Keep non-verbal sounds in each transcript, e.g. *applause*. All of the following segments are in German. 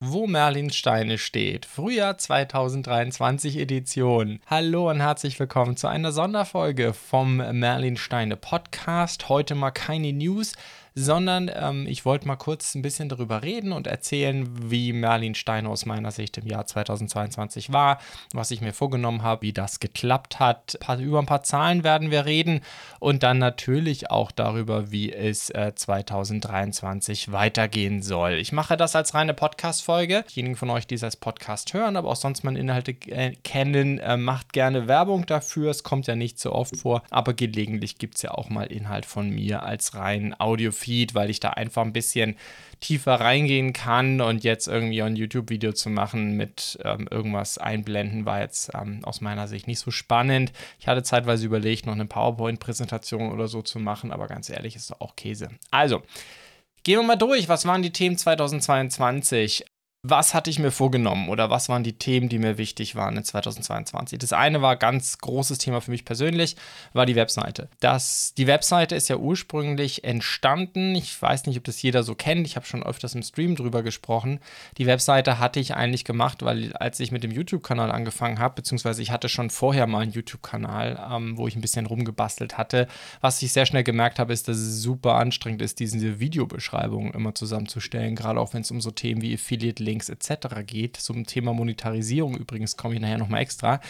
wo Merlin Steine steht. Frühjahr 2023 Edition. Hallo und herzlich willkommen zu einer Sonderfolge vom Merlin Steine Podcast. Heute mal keine News, sondern ähm, ich wollte mal kurz ein bisschen darüber reden und erzählen, wie Merlin Stein aus meiner Sicht im Jahr 2022 war, was ich mir vorgenommen habe, wie das geklappt hat. Über ein paar Zahlen werden wir reden und dann natürlich auch darüber, wie es äh, 2023 weitergehen soll. Ich mache das als reine Podcast-Folge. Diejenigen von euch, die es als Podcast hören, aber auch sonst meine Inhalte äh, kennen, äh, macht gerne Werbung dafür. Es kommt ja nicht so oft vor, aber gelegentlich gibt es ja auch mal Inhalt von mir als rein Audio Feed, weil ich da einfach ein bisschen tiefer reingehen kann und jetzt irgendwie ein YouTube-Video zu machen mit ähm, irgendwas einblenden, war jetzt ähm, aus meiner Sicht nicht so spannend. Ich hatte zeitweise überlegt, noch eine PowerPoint-Präsentation oder so zu machen, aber ganz ehrlich, ist doch auch Käse. Also, Gehen wir mal durch. Was waren die Themen 2022? Was hatte ich mir vorgenommen oder was waren die Themen, die mir wichtig waren in 2022? Das eine war ganz großes Thema für mich persönlich, war die Webseite. Das, die Webseite ist ja ursprünglich entstanden. Ich weiß nicht, ob das jeder so kennt. Ich habe schon öfters im Stream drüber gesprochen. Die Webseite hatte ich eigentlich gemacht, weil als ich mit dem YouTube-Kanal angefangen habe, beziehungsweise ich hatte schon vorher mal einen YouTube-Kanal, ähm, wo ich ein bisschen rumgebastelt hatte. Was ich sehr schnell gemerkt habe, ist, dass es super anstrengend ist, diese Videobeschreibungen immer zusammenzustellen, gerade auch wenn es um so Themen wie Affiliate-Links Links etc. geht. Zum Thema Monetarisierung übrigens komme ich nachher nochmal extra.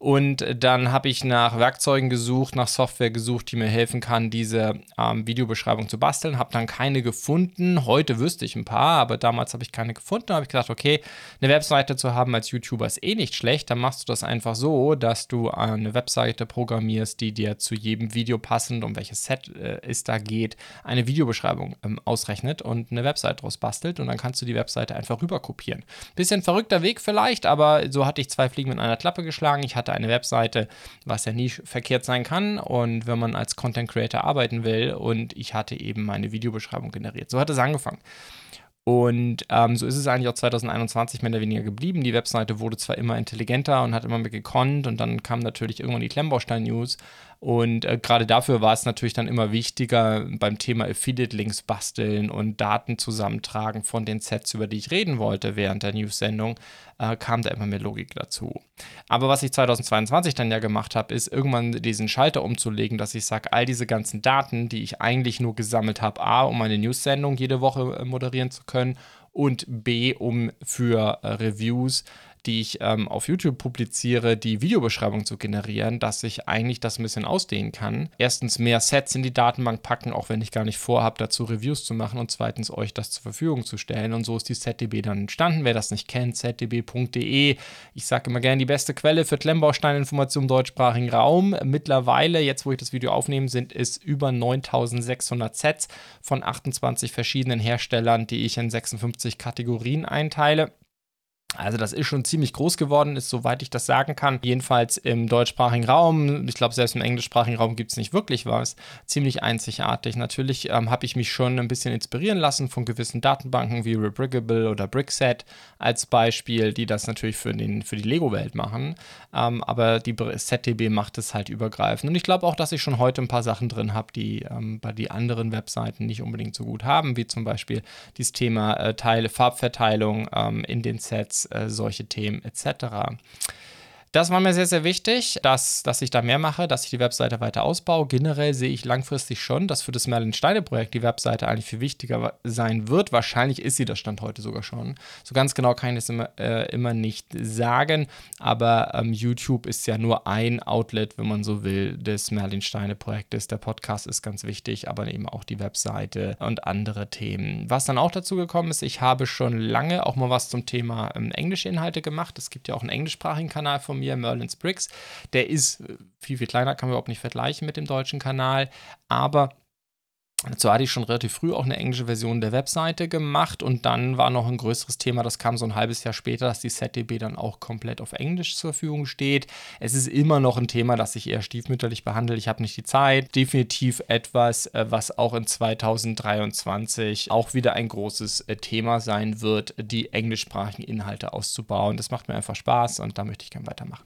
Und dann habe ich nach Werkzeugen gesucht, nach Software gesucht, die mir helfen kann, diese ähm, Videobeschreibung zu basteln. Habe dann keine gefunden. Heute wüsste ich ein paar, aber damals habe ich keine gefunden. Habe ich gedacht, okay, eine Webseite zu haben als YouTuber ist eh nicht schlecht. Dann machst du das einfach so, dass du eine Webseite programmierst, die dir zu jedem Video passend, um welches Set äh, es da geht, eine Videobeschreibung ähm, ausrechnet und eine Webseite daraus bastelt. Und dann kannst du die Webseite einfach rüber kopieren. Bisschen verrückter Weg vielleicht, aber so hatte ich zwei Fliegen mit einer Klappe geschlagen. Ich hatte hatte eine Webseite, was ja nie verkehrt sein kann. Und wenn man als Content Creator arbeiten will, und ich hatte eben meine Videobeschreibung generiert. So hat es angefangen. Und ähm, so ist es eigentlich auch 2021 mehr oder weniger geblieben. Die Webseite wurde zwar immer intelligenter und hat immer mehr gekonnt und dann kam natürlich irgendwann die Klemmbaustein-News und äh, gerade dafür war es natürlich dann immer wichtiger, beim Thema Affiliate-Links basteln und Daten zusammentragen von den Sets, über die ich reden wollte während der News-Sendung, äh, kam da immer mehr Logik dazu. Aber was ich 2022 dann ja gemacht habe, ist irgendwann diesen Schalter umzulegen, dass ich sage, all diese ganzen Daten, die ich eigentlich nur gesammelt habe, A, um meine News-Sendung jede Woche äh, moderieren zu können und B, um für äh, Reviews die ich ähm, auf YouTube publiziere, die Videobeschreibung zu generieren, dass ich eigentlich das ein bisschen ausdehnen kann. Erstens mehr Sets in die Datenbank packen, auch wenn ich gar nicht vorhabe, dazu Reviews zu machen und zweitens euch das zur Verfügung zu stellen. Und so ist die ZDB dann entstanden. Wer das nicht kennt, zdb.de. Ich sage immer gerne die beste Quelle für Klemmbaustein-Informationen im deutschsprachigen Raum. Mittlerweile, jetzt wo ich das Video aufnehme, sind es über 9600 Sets von 28 verschiedenen Herstellern, die ich in 56 Kategorien einteile. Also das ist schon ziemlich groß geworden, ist soweit ich das sagen kann. Jedenfalls im deutschsprachigen Raum, ich glaube selbst im englischsprachigen Raum gibt es nicht wirklich was, ziemlich einzigartig. Natürlich ähm, habe ich mich schon ein bisschen inspirieren lassen von gewissen Datenbanken wie Rebrickable oder Brickset als Beispiel, die das natürlich für, den, für die Lego-Welt machen. Ähm, aber die ZDB macht es halt übergreifend. Und ich glaube auch, dass ich schon heute ein paar Sachen drin habe, die ähm, bei die anderen Webseiten nicht unbedingt so gut haben, wie zum Beispiel dieses Thema äh, Teile, Farbverteilung ähm, in den Sets äh, solche Themen etc. Das war mir sehr, sehr wichtig, dass, dass ich da mehr mache, dass ich die Webseite weiter ausbaue. Generell sehe ich langfristig schon, dass für das Merlin-Steine-Projekt die Webseite eigentlich viel wichtiger sein wird. Wahrscheinlich ist sie das Stand heute sogar schon. So ganz genau kann ich es immer, äh, immer nicht sagen, aber ähm, YouTube ist ja nur ein Outlet, wenn man so will, des Merlin-Steine-Projektes. Der Podcast ist ganz wichtig, aber eben auch die Webseite und andere Themen. Was dann auch dazu gekommen ist, ich habe schon lange auch mal was zum Thema ähm, englische Inhalte gemacht. Es gibt ja auch einen englischsprachigen Kanal von mir, Merlin's Bricks. Der ist äh, viel, viel kleiner, kann man überhaupt nicht vergleichen mit dem deutschen Kanal, aber Dazu hatte ich schon relativ früh auch eine englische Version der Webseite gemacht und dann war noch ein größeres Thema, das kam so ein halbes Jahr später, dass die ZDB dann auch komplett auf Englisch zur Verfügung steht. Es ist immer noch ein Thema, das ich eher stiefmütterlich behandle. Ich habe nicht die Zeit. Definitiv etwas, äh, was auch in 2023 auch wieder ein großes äh, Thema sein wird, die englischsprachigen Inhalte auszubauen. Das macht mir einfach Spaß und da möchte ich gerne weitermachen.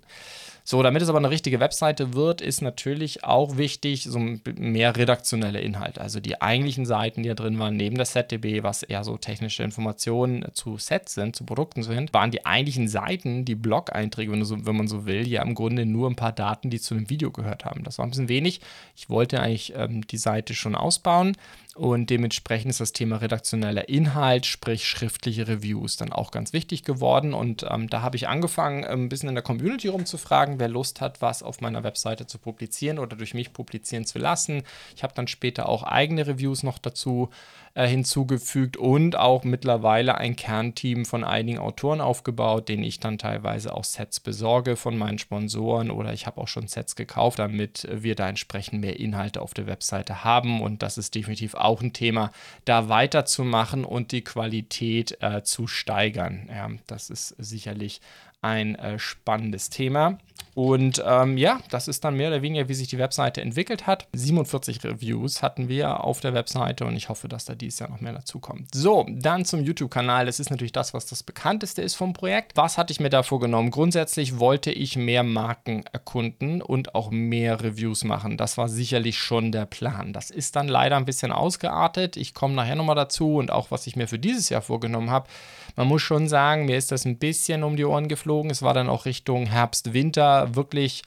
So, damit es aber eine richtige Webseite wird, ist natürlich auch wichtig, so mehr redaktionelle Inhalte. Also die eigentlichen Seiten, die da drin waren, neben der SetDB, was eher so technische Informationen zu Sets sind, zu Produkten sind, waren die eigentlichen Seiten, die Blog-Einträge, wenn, so, wenn man so will, ja im Grunde nur ein paar Daten, die zu einem Video gehört haben. Das war ein bisschen wenig. Ich wollte eigentlich ähm, die Seite schon ausbauen und dementsprechend ist das Thema redaktioneller Inhalt, sprich schriftliche Reviews, dann auch ganz wichtig geworden. Und ähm, da habe ich angefangen, ein bisschen in der Community rumzufragen, wer Lust hat, was auf meiner Webseite zu publizieren oder durch mich publizieren zu lassen. Ich habe dann später auch eigene Reviews noch dazu äh, hinzugefügt und auch mittlerweile ein Kernteam von einigen Autoren aufgebaut, denen ich dann teilweise auch Sets besorge von meinen Sponsoren oder ich habe auch schon Sets gekauft, damit wir da entsprechend mehr Inhalte auf der Webseite haben. Und das ist definitiv auch ein Thema, da weiterzumachen und die Qualität äh, zu steigern. Ja, das ist sicherlich ein äh, spannendes Thema. Und ähm, ja, das ist dann mehr oder weniger, wie sich die Webseite entwickelt hat. 47 Reviews hatten wir auf der Webseite und ich hoffe, dass da dieses Jahr noch mehr dazu kommt. So, dann zum YouTube-Kanal. Das ist natürlich das, was das bekannteste ist vom Projekt. Was hatte ich mir da vorgenommen? Grundsätzlich wollte ich mehr Marken erkunden und auch mehr Reviews machen. Das war sicherlich schon der Plan. Das ist dann leider ein bisschen ausgeartet. Ich komme nachher nochmal dazu und auch, was ich mir für dieses Jahr vorgenommen habe. Man muss schon sagen, mir ist das ein bisschen um die Ohren geflogen. Es war dann auch Richtung Herbst, Winter wirklich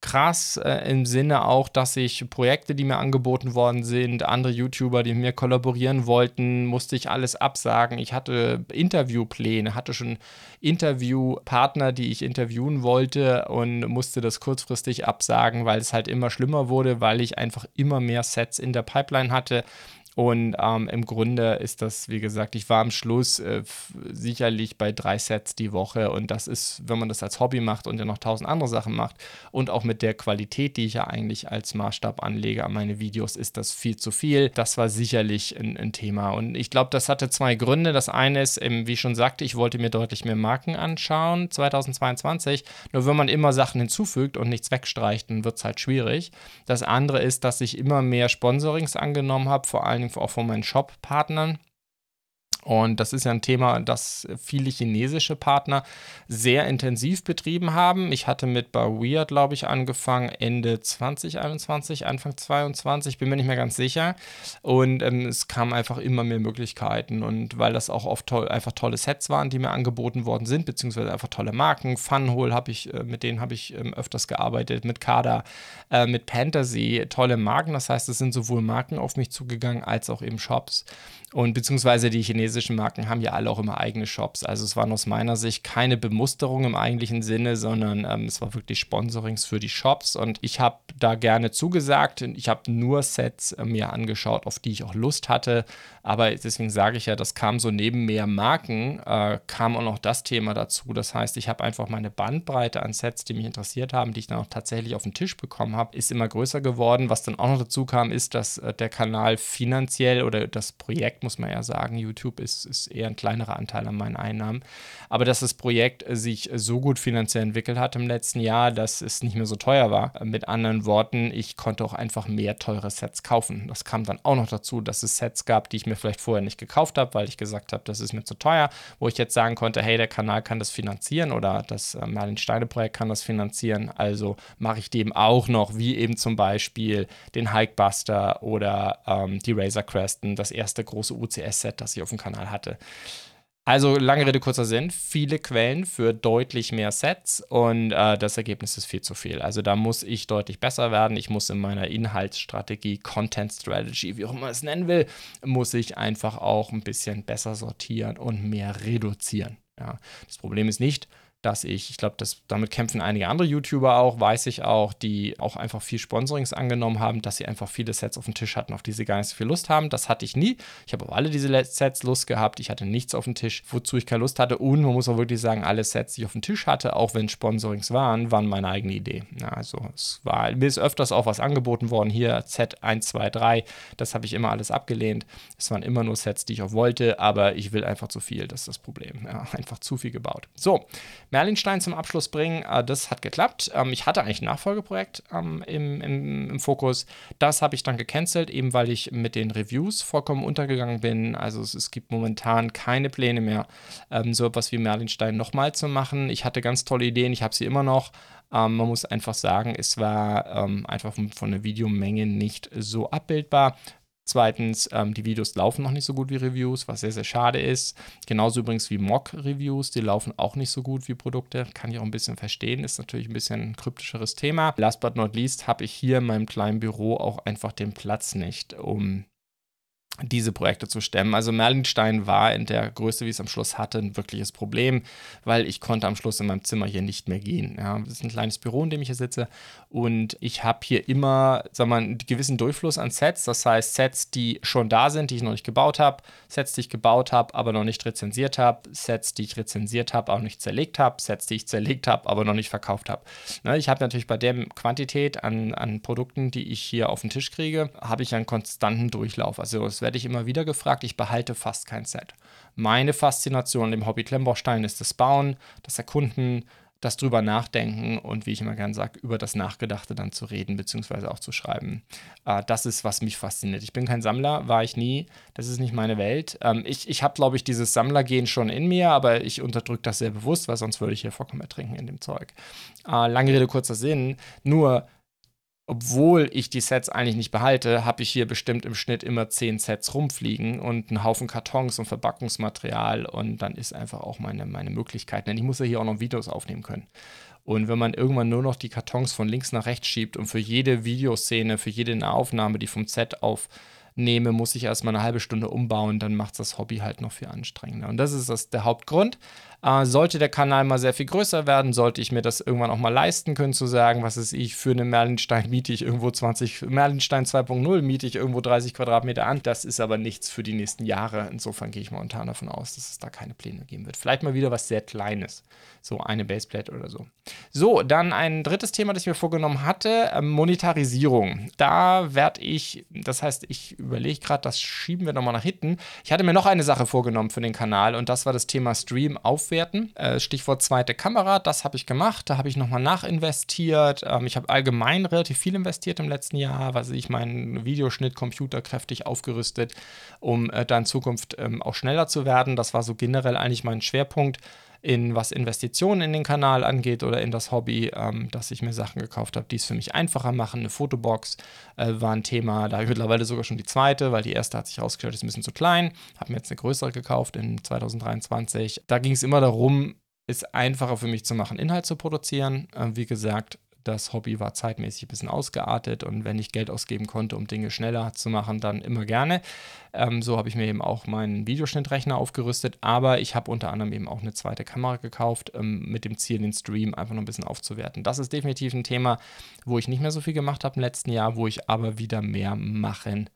krass äh, im Sinne auch, dass ich Projekte, die mir angeboten worden sind, andere YouTuber, die mit mir kollaborieren wollten, musste ich alles absagen. Ich hatte Interviewpläne, hatte schon Interviewpartner, die ich interviewen wollte und musste das kurzfristig absagen, weil es halt immer schlimmer wurde, weil ich einfach immer mehr Sets in der Pipeline hatte und ähm, im Grunde ist das, wie gesagt, ich war am Schluss äh, sicherlich bei drei Sets die Woche. Und das ist, wenn man das als Hobby macht und ja noch tausend andere Sachen macht und auch mit der Qualität, die ich ja eigentlich als Maßstab anlege an meine Videos, ist das viel zu viel. Das war sicherlich ein, ein Thema. Und ich glaube, das hatte zwei Gründe. Das eine ist, eben, wie ich schon sagte, ich wollte mir deutlich mehr Marken anschauen 2022. Nur wenn man immer Sachen hinzufügt und nichts wegstreicht, dann wird es halt schwierig. Das andere ist, dass ich immer mehr Sponsorings angenommen habe, vor allem allem auch von meinen Shop-Partnern. Und das ist ja ein Thema, das viele chinesische Partner sehr intensiv betrieben haben. Ich hatte mit Bawia, glaube ich, angefangen Ende 2021, Anfang 2022, bin mir nicht mehr ganz sicher. Und ähm, es kamen einfach immer mehr Möglichkeiten. Und weil das auch oft toll, einfach tolle Sets waren, die mir angeboten worden sind, beziehungsweise einfach tolle Marken. Funhole habe ich, äh, mit denen habe ich ähm, öfters gearbeitet, mit Kada, äh, mit Fantasy, tolle Marken. Das heißt, es sind sowohl Marken auf mich zugegangen als auch eben Shops. Und beziehungsweise die chinesischen Marken haben ja alle auch immer eigene Shops. Also es waren aus meiner Sicht keine Bemusterung im eigentlichen Sinne, sondern ähm, es war wirklich Sponsorings für die Shops. Und ich habe da gerne zugesagt. Ich habe nur Sets äh, mir angeschaut, auf die ich auch Lust hatte. Aber deswegen sage ich ja, das kam so neben mehr Marken, äh, kam auch noch das Thema dazu. Das heißt, ich habe einfach meine Bandbreite an Sets, die mich interessiert haben, die ich dann auch tatsächlich auf den Tisch bekommen habe, ist immer größer geworden. Was dann auch noch dazu kam, ist, dass äh, der Kanal finanziell oder das Projekt muss man ja sagen. YouTube ist, ist eher ein kleinerer Anteil an meinen Einnahmen. Aber dass das Projekt sich so gut finanziell entwickelt hat im letzten Jahr, dass es nicht mehr so teuer war. Mit anderen Worten, ich konnte auch einfach mehr teure Sets kaufen. Das kam dann auch noch dazu, dass es Sets gab, die ich mir vielleicht vorher nicht gekauft habe, weil ich gesagt habe, das ist mir zu teuer, wo ich jetzt sagen konnte, hey, der Kanal kann das finanzieren oder das äh, Merlin Steine Projekt kann das finanzieren. Also mache ich dem auch noch, wie eben zum Beispiel den Hikebuster oder ähm, die Razor Cresten, das erste große große UCS-Set, das ich auf dem Kanal hatte. Also lange Rede, kurzer Sinn, viele Quellen für deutlich mehr Sets und äh, das Ergebnis ist viel zu viel. Also da muss ich deutlich besser werden. Ich muss in meiner Inhaltsstrategie, Content Strategy, wie auch immer es nennen will, muss ich einfach auch ein bisschen besser sortieren und mehr reduzieren. Ja. Das Problem ist nicht, dass ich, ich glaube, damit kämpfen einige andere YouTuber auch, weiß ich auch, die auch einfach viel Sponsorings angenommen haben, dass sie einfach viele Sets auf dem Tisch hatten, auf die sie gar nicht so viel Lust haben. Das hatte ich nie. Ich habe auf alle diese Sets Lust gehabt. Ich hatte nichts auf dem Tisch, wozu ich keine Lust hatte. Und man muss auch wirklich sagen, alle Sets, die ich auf dem Tisch hatte, auch wenn Sponsorings waren, waren meine eigene Idee. Also es war, mir ist öfters auch was angeboten worden. Hier Z1, 2, 3, das habe ich immer alles abgelehnt. Es waren immer nur Sets, die ich auch wollte, aber ich will einfach zu viel. Das ist das Problem. Ja, *laughs* einfach zu viel gebaut. So, Merlinstein zum Abschluss bringen. Äh, das hat geklappt. Ähm, ich hatte eigentlich ein Nachfolgeprojekt ähm, im, im, im, Fokus. Das habe ich dann gecancelt, eben weil ich mit den Reviews vollkommen untergegangen bin. Also es, es gibt momentan keine Pläne mehr, ähm, so etwas wie Merlinstein nochmal zu machen. Ich hatte ganz tolle Ideen, ich habe sie immer noch. Ähm, man muss einfach sagen, es war ähm, einfach von, von der Videomenge nicht so abbildbar. Zweitens, ähm, die Videos laufen noch nicht so gut wie Reviews, was sehr, sehr schade ist. Genauso übrigens wie Mock-Reviews, die laufen auch nicht so gut wie Produkte. Kann ich auch ein bisschen verstehen, ist natürlich ein bisschen ein kryptischeres Thema. Last but not least habe ich hier in meinem kleinen Büro auch einfach den Platz nicht, um diese Projekte zu stemmen. Also Merlinstein war in der Größe, wie es am Schluss hatte, ein wirkliches Problem, weil ich konnte am Schluss in meinem Zimmer hier nicht mehr gehen. Ja, das ist ein kleines Büro, in dem ich hier sitze und ich habe hier immer, sag mal, einen gewissen Durchfluss an Sets. Das heißt, Sets, die schon da sind, die ich noch nicht gebaut habe, Sets, die ich gebaut habe, aber noch nicht rezensiert habe, Sets, die ich rezensiert habe, auch nicht zerlegt habe, Sets, die ich zerlegt habe, aber noch nicht verkauft habe. Ne, ich habe natürlich bei der Quantität an, an Produkten, die ich hier auf den Tisch kriege, habe ich einen konstanten Durchlauf. Also es werde ich immer wieder gefragt, ich behalte fast kein Set. Meine Faszination im Hobby Klemmbaustein ist das Bauen, das Erkunden, das drüber nachdenken und wie ich immer gern sage, über das Nachgedachte dann zu reden, beziehungsweise auch zu schreiben. Äh, das ist, was mich fasziniert. Ich bin kein Sammler, war ich nie. Das ist nicht meine Welt. Ähm, ich ich habe, glaube ich, dieses Sammlergehen schon in mir, aber ich unterdrücke das sehr bewusst, weil sonst würde ich hier vollkommen ertrinken in dem Zeug. Äh, lange Rede, kurzer Sinn. Nur obwohl ich die Sets eigentlich nicht behalte, habe ich hier bestimmt im Schnitt immer zehn Sets rumfliegen und einen Haufen Kartons und Verpackungsmaterial und dann ist einfach auch meine, meine Möglichkeit, denn ich muss ja hier auch noch Videos aufnehmen können. Und wenn man irgendwann nur noch die Kartons von links nach rechts schiebt und für jede Videoszene, für jede Aufnahme, die vom Set aufnehme, muss ich erstmal eine halbe Stunde umbauen, dann macht das Hobby halt noch viel anstrengender. Und das ist das, der Hauptgrund. Äh, sollte der Kanal mal sehr viel größer werden, sollte ich mir das irgendwann auch mal leisten können, zu sagen, was ist ich, für eine Merlinstein miete ich irgendwo 20, Merlinstein 2.0 miete ich irgendwo 30 Quadratmeter an. Das ist aber nichts für die nächsten Jahre. Insofern gehe ich momentan davon aus, dass es da keine Pläne geben wird. Vielleicht mal wieder was sehr Kleines. So eine Baseplate oder so. So, dann ein drittes Thema, das ich mir vorgenommen hatte: äh, Monetarisierung. Da werde ich, das heißt, ich überlege gerade, das schieben wir nochmal nach hinten. Ich hatte mir noch eine Sache vorgenommen für den Kanal und das war das Thema Stream auf aufwerten. Äh, Stichwort zweite Kamera, das habe ich gemacht. Da habe ich nochmal nachinvestiert. Ähm, ich habe allgemein relativ viel investiert im letzten Jahr, weil ich meinen Videoschnittcomputer kräftig aufgerüstet, um äh, da in Zukunft ähm, auch schneller zu werden. Das war so generell eigentlich mein Schwerpunkt in was Investitionen in den Kanal angeht oder in das Hobby, ähm, dass ich mir Sachen gekauft habe, die es für mich einfacher machen. Eine Fotobox äh, war ein Thema, da habe ich mittlerweile sogar schon die zweite, weil die erste hat sich herausgestellt, ist ein bisschen zu klein. Habe mir jetzt eine größere gekauft in 2023. Da ging es immer darum, es einfacher für mich zu machen, Inhalt zu produzieren. Äh, wie gesagt, das Hobby war zeitmäßig ein bisschen ausgeartet und wenn ich Geld ausgeben konnte, um Dinge schneller zu machen, dann immer gerne. Ähm, so habe ich mir eben auch meinen Videoschnittrechner aufgerüstet, aber ich habe unter anderem eben auch eine zweite Kamera gekauft, ähm, mit dem Ziel, den Stream einfach noch ein bisschen aufzuwerten. Das ist definitiv ein Thema, wo ich nicht mehr so viel gemacht habe im letzten Jahr, wo ich aber wieder mehr machen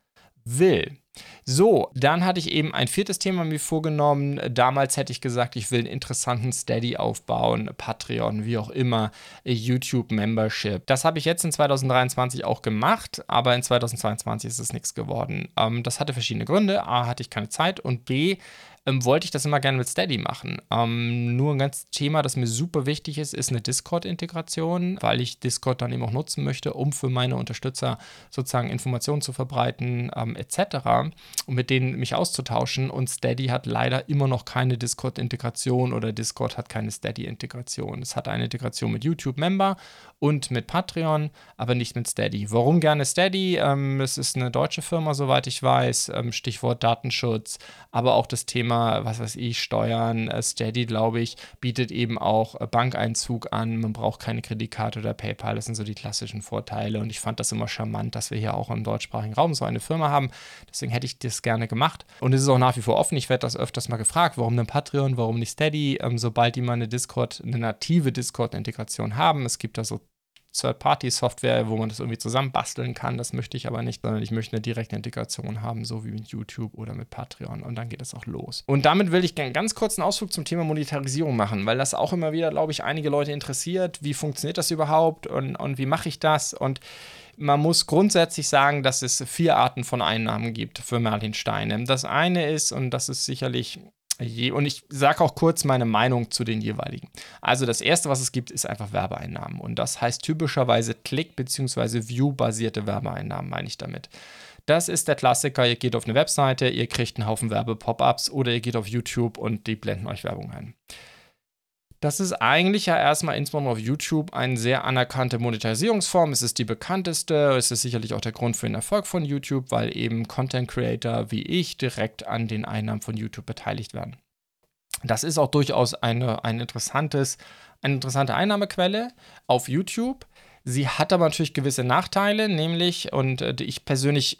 will. So, dann hatte ich eben ein viertes Thema mir vorgenommen. Damals hätte ich gesagt, ich will einen interessanten Steady aufbauen, Patreon, wie auch immer, YouTube-Membership. Das habe ich jetzt in 2023 auch gemacht, aber in 2022 ist es nichts geworden. Ähm, das hatte verschiedene Gründe. A, hatte ich keine Zeit und B, ähm, wollte ich das immer gerne mit Steady machen. Ähm, nur ein ganz Thema, das mir super wichtig ist, ist eine Discord-Integration, weil ich Discord dann eben auch nutzen möchte, um für meine Unterstützer sozusagen Informationen zu verbreiten, ähm, etc. und mit denen mich auszutauschen. Und Steady hat leider immer noch keine Discord-Integration oder Discord hat keine Steady-Integration. Es hat eine Integration mit YouTube-Member und mit Patreon, aber nicht mit Steady. Warum gerne Steady? Ähm, es ist eine deutsche Firma, soweit ich weiß. Ähm, Stichwort Datenschutz, aber auch das Thema Thema, was weiß ich, Steuern. Äh, Steady, glaube ich, bietet eben auch äh, Bankeinzug an. Man braucht keine Kreditkarte oder PayPal. Das sind so die klassischen Vorteile. Und ich fand das immer charmant, dass wir hier auch im deutschsprachigen Raum so eine Firma haben. Deswegen hätte ich das gerne gemacht. Und es ist auch nach wie vor offen. Ich werde das öfters mal gefragt, warum denn Patreon, warum nicht Steady? Ähm, sobald die mal eine Discord, eine native Discord-Integration haben. Es gibt da so Third-Party-Software, wo man das irgendwie zusammenbasteln kann. Das möchte ich aber nicht, sondern ich möchte eine direkte Integration haben, so wie mit YouTube oder mit Patreon. Und dann geht es auch los. Und damit will ich einen ganz kurzen Ausflug zum Thema Monetarisierung machen, weil das auch immer wieder, glaube ich, einige Leute interessiert. Wie funktioniert das überhaupt und, und wie mache ich das? Und man muss grundsätzlich sagen, dass es vier Arten von Einnahmen gibt für Merlin Steine. Das eine ist, und das ist sicherlich und ich sage auch kurz meine Meinung zu den jeweiligen. Also das erste, was es gibt, ist einfach Werbeeinnahmen. Und das heißt typischerweise Klick- bzw. View-basierte Werbeeinnahmen, meine ich damit. Das ist der Klassiker, ihr geht auf eine Webseite, ihr kriegt einen Haufen Werbe-Pop-ups oder ihr geht auf YouTube und die blenden euch Werbung ein. Das ist eigentlich ja erstmal insbesondere auf YouTube eine sehr anerkannte Monetarisierungsform. Es ist die bekannteste. Es ist sicherlich auch der Grund für den Erfolg von YouTube, weil eben Content Creator wie ich direkt an den Einnahmen von YouTube beteiligt werden. Das ist auch durchaus eine, ein interessantes, eine interessante Einnahmequelle auf YouTube. Sie hat aber natürlich gewisse Nachteile, nämlich, und äh, ich persönlich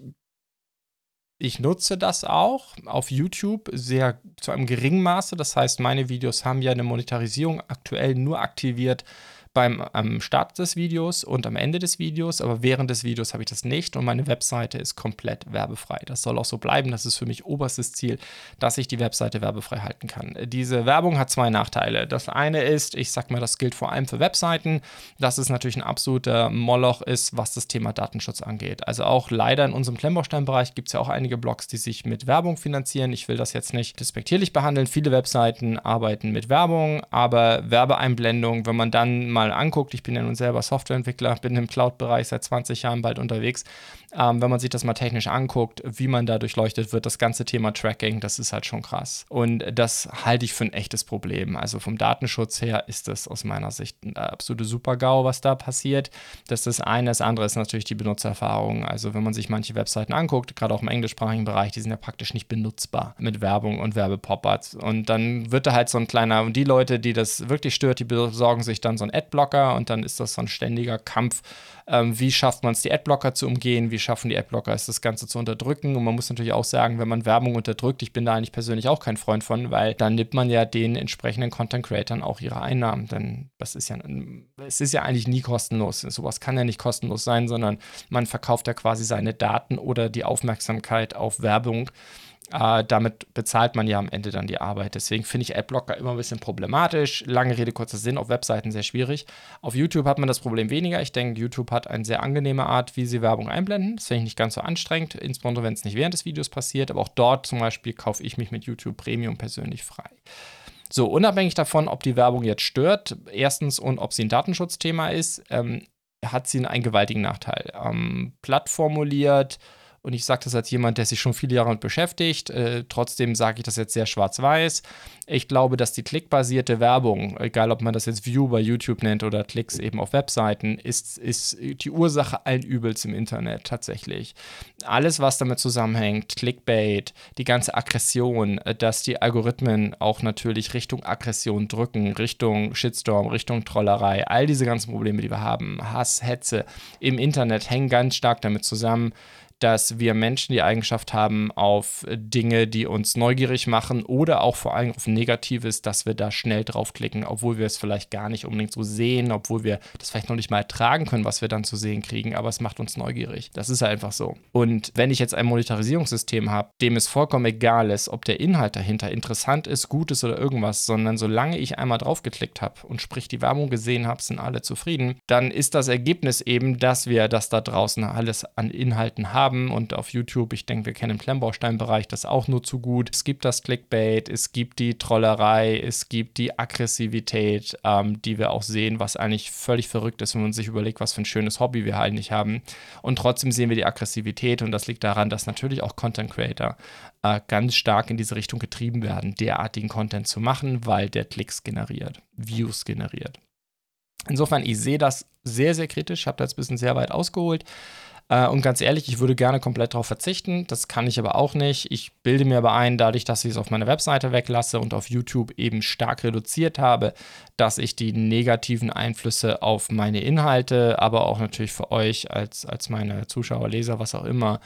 ich nutze das auch auf YouTube sehr zu einem geringen Maße. Das heißt, meine Videos haben ja eine Monetarisierung aktuell nur aktiviert, beim am Start des Videos und am Ende des Videos, aber während des Videos habe ich das nicht und meine Webseite ist komplett werbefrei. Das soll auch so bleiben. Das ist für mich oberstes Ziel, dass ich die Webseite werbefrei halten kann. Diese Werbung hat zwei Nachteile. Das eine ist, ich sag mal, das gilt vor allem für Webseiten, dass es natürlich ein absoluter Moloch ist, was das Thema Datenschutz angeht. Also auch leider in unserem Klemmbaustein-Bereich gibt es ja auch einige Blogs, die sich mit Werbung finanzieren. Ich will das jetzt nicht despektierlich behandeln. Viele Webseiten arbeiten mit Werbung, aber Werbeeinblendung, wenn man dann mal mal anguckt, ich bin ja nun selber Softwareentwickler, bin im Cloud-Bereich seit 20 Jahren bald unterwegs. Ähm, wenn man sich das mal technisch anguckt, wie man da durchleuchtet wird, das ganze Thema Tracking, das ist halt schon krass. Und das halte ich für ein echtes Problem. Also vom Datenschutz her ist das aus meiner Sicht ein absolute Super-GAU, was da passiert. Das ist das eine. Das andere ist natürlich die Benutzererfahrung. Also wenn man sich manche Webseiten anguckt, gerade auch im englischsprachigen Bereich, die sind ja praktisch nicht benutzbar mit Werbung und Werbepop-ups. Und dann wird da halt so ein kleiner, und die Leute, die das wirklich stört, die besorgen sich dann so ein Adblocker und dann ist das so ein ständiger Kampf ähm, wie schafft man es, die Adblocker zu umgehen, wie schaffen die Adblocker es, das Ganze zu unterdrücken. Und man muss natürlich auch sagen, wenn man Werbung unterdrückt, ich bin da eigentlich persönlich auch kein Freund von, weil dann nimmt man ja den entsprechenden Content Creatern auch ihre Einnahmen. Denn das ist ja, es ist ja eigentlich nie kostenlos. Sowas kann ja nicht kostenlos sein, sondern man verkauft ja quasi seine Daten oder die Aufmerksamkeit auf Werbung äh, damit bezahlt man ja am Ende dann die Arbeit. Deswegen finde ich Adblocker immer ein bisschen problematisch. Lange Rede, kurzer Sinn, auf Webseiten sehr schwierig. Auf YouTube hat man das Problem weniger. Ich denke, YouTube hat eine sehr angenehme Art, wie sie Werbung einblenden. Das finde ich nicht ganz so anstrengend, insbesondere wenn es nicht während des Videos passiert. Aber auch dort zum Beispiel kaufe ich mich mit YouTube Premium persönlich frei. So, unabhängig davon, ob die Werbung jetzt stört, erstens und ob sie ein Datenschutzthema ist, ähm, hat sie einen gewaltigen Nachteil. Ähm, platt formuliert, und ich sage das als jemand, der sich schon viele Jahre damit beschäftigt. Äh, trotzdem sage ich das jetzt sehr schwarz-weiß. Ich glaube, dass die klickbasierte Werbung, egal ob man das jetzt View bei YouTube nennt oder Klicks eben auf Webseiten, ist, ist die Ursache allen Übels im Internet tatsächlich. Alles, was damit zusammenhängt, Clickbait, die ganze Aggression, äh, dass die Algorithmen auch natürlich Richtung Aggression drücken, Richtung Shitstorm, Richtung Trollerei, all diese ganzen Probleme, die wir haben, Hass, Hetze im Internet hängen ganz stark damit zusammen, dass wir Menschen die Eigenschaft haben, auf Dinge, die uns neugierig machen oder auch vor allem auf Negatives, dass wir da schnell draufklicken, obwohl wir es vielleicht gar nicht unbedingt so sehen, obwohl wir das vielleicht noch nicht mal ertragen können, was wir dann zu sehen kriegen, aber es macht uns neugierig. Das ist einfach so. Und wenn ich jetzt ein Monetarisierungssystem habe, dem es vollkommen egal ist, ob der Inhalt dahinter interessant ist, gut ist oder irgendwas, sondern solange ich einmal draufgeklickt habe und sprich die Werbung gesehen habe, sind alle zufrieden, dann ist das Ergebnis eben, dass wir das da draußen alles an Inhalten haben haben und auf YouTube, ich denke, wir kennen im Klemmbaustein-Bereich das auch nur zu gut. Es gibt das Clickbait, es gibt die Trollerei, es gibt die Aggressivität, ähm, die wir auch sehen, was eigentlich völlig verrückt ist, wenn man sich überlegt, was für ein schönes Hobby wir eigentlich haben. Und trotzdem sehen wir die Aggressivität und das liegt daran, dass natürlich auch Content Creator äh, ganz stark in diese Richtung getrieben werden, derartigen Content zu machen, weil der Klicks generiert, Views generiert. Insofern, ich sehe das sehr, sehr kritisch, habe da jetzt ein bisschen sehr weit ausgeholt. Äh, und ganz ehrlich, ich würde gerne komplett darauf verzichten. Das kann ich aber auch nicht. Ich bilde mir aber ein, dadurch, dass ich es auf meiner Webseite weglasse und auf YouTube eben stark reduziert habe, dass ich die negativen Einflüsse auf meine Inhalte, aber auch natürlich für euch als, als meine Zuschauer, Leser, was auch immer,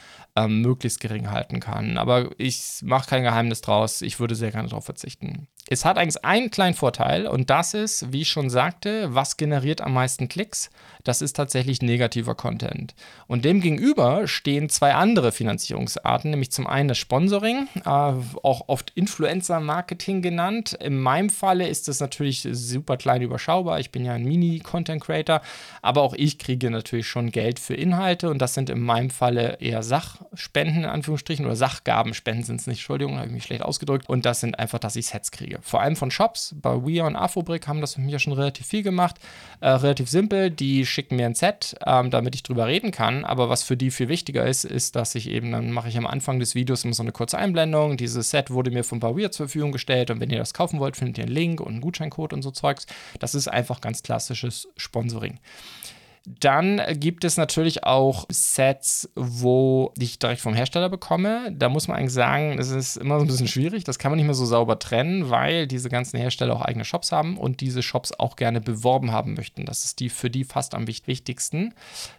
ähm, möglichst gering halten kann. Aber ich mache kein Geheimnis draus. Ich würde sehr gerne darauf verzichten. Es hat eigentlich einen kleinen Vorteil und das ist, wie ich schon sagte, was generiert am meisten Klicks? Das ist tatsächlich negativer Content. Und demgegenüber stehen zwei andere Finanzierungsarten, nämlich zum einen das Sponsoring, äh, auch oft Influencer-Marketing genannt. In meinem Falle ist das natürlich super klein überschaubar. Ich bin ja ein Mini-Content-Creator, aber auch ich kriege natürlich schon Geld für Inhalte und das sind in meinem Falle eher Sachspenden in Anführungsstrichen oder Sachgabenspenden sind es nicht, Entschuldigung, habe ich mich schlecht ausgedrückt. Und das sind einfach, dass ich Sets kriege vor allem von Shops. Bei Weir und Afobrick haben das mit mir schon relativ viel gemacht. Äh, relativ simpel, die schicken mir ein Set, ähm, damit ich drüber reden kann. Aber was für die viel wichtiger ist, ist, dass ich eben, dann mache ich am Anfang des Videos immer so eine kurze Einblendung. Dieses Set wurde mir von Weir zur Verfügung gestellt und wenn ihr das kaufen wollt, findet ihr einen Link und einen Gutscheincode und so Zeugs. Das ist einfach ganz klassisches Sponsoring. Dann gibt es natürlich auch Sets, wo ich direkt vom Hersteller bekomme. Da muss man eigentlich sagen, es ist immer so ein bisschen schwierig. Das kann man nicht mehr so sauber trennen, weil diese ganzen Hersteller auch eigene Shops haben und diese Shops auch gerne beworben haben möchten. Das ist die für die fast am wichtigsten.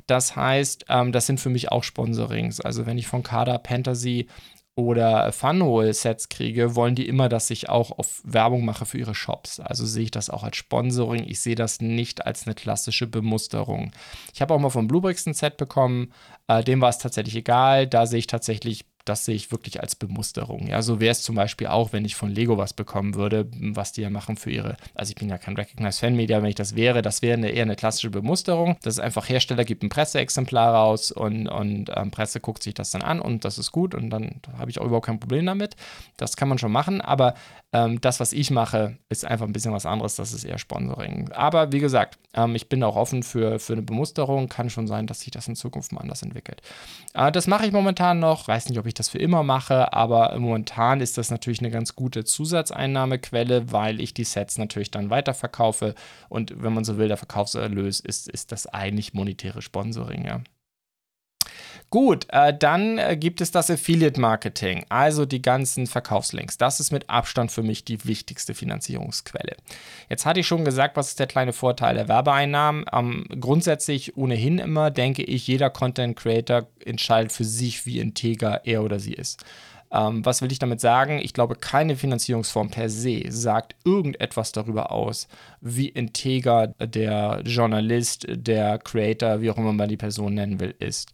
Das heißt, ähm, das sind für mich auch Sponsorings. Also wenn ich von Kader Fantasy oder Funhole-Sets kriege, wollen die immer, dass ich auch auf Werbung mache für ihre Shops. Also sehe ich das auch als Sponsoring. Ich sehe das nicht als eine klassische Bemusterung. Ich habe auch mal von Bluebricks ein Set bekommen. Äh, dem war es tatsächlich egal. Da sehe ich tatsächlich das sehe ich wirklich als Bemusterung. Ja, so wäre es zum Beispiel auch, wenn ich von Lego was bekommen würde, was die ja machen für ihre, also ich bin ja kein Recognized Fan Media, wenn ich das wäre, das wäre eine, eher eine klassische Bemusterung. Das ist einfach Hersteller gibt ein Presseexemplar raus und, und ähm, Presse guckt sich das dann an und das ist gut und dann habe ich auch überhaupt kein Problem damit. Das kann man schon machen, aber ähm, das, was ich mache, ist einfach ein bisschen was anderes, das ist eher Sponsoring. Aber wie gesagt, ähm, ich bin auch offen für, für eine Bemusterung, kann schon sein, dass sich das in Zukunft mal anders entwickelt. Äh, das mache ich momentan noch, weiß nicht, ob ich das für immer mache, aber momentan ist das natürlich eine ganz gute Zusatzeinnahmequelle, weil ich die Sets natürlich dann weiterverkaufe und wenn man so will, der Verkaufserlös ist, ist das eigentlich monetäre Sponsoring, ja. Gut, äh, dann äh, gibt es das Affiliate Marketing, also die ganzen Verkaufslinks. Das ist mit Abstand für mich die wichtigste Finanzierungsquelle. Jetzt hatte ich schon gesagt, was ist der kleine Vorteil der Werbeeinnahmen? Ähm, grundsätzlich ohnehin immer denke ich, jeder Content Creator entscheidet für sich, wie integer er oder sie ist. Ähm, was will ich damit sagen? Ich glaube, keine Finanzierungsform per se sagt irgendetwas darüber aus, wie integer der Journalist, der Creator, wie auch immer man die Person nennen will, ist.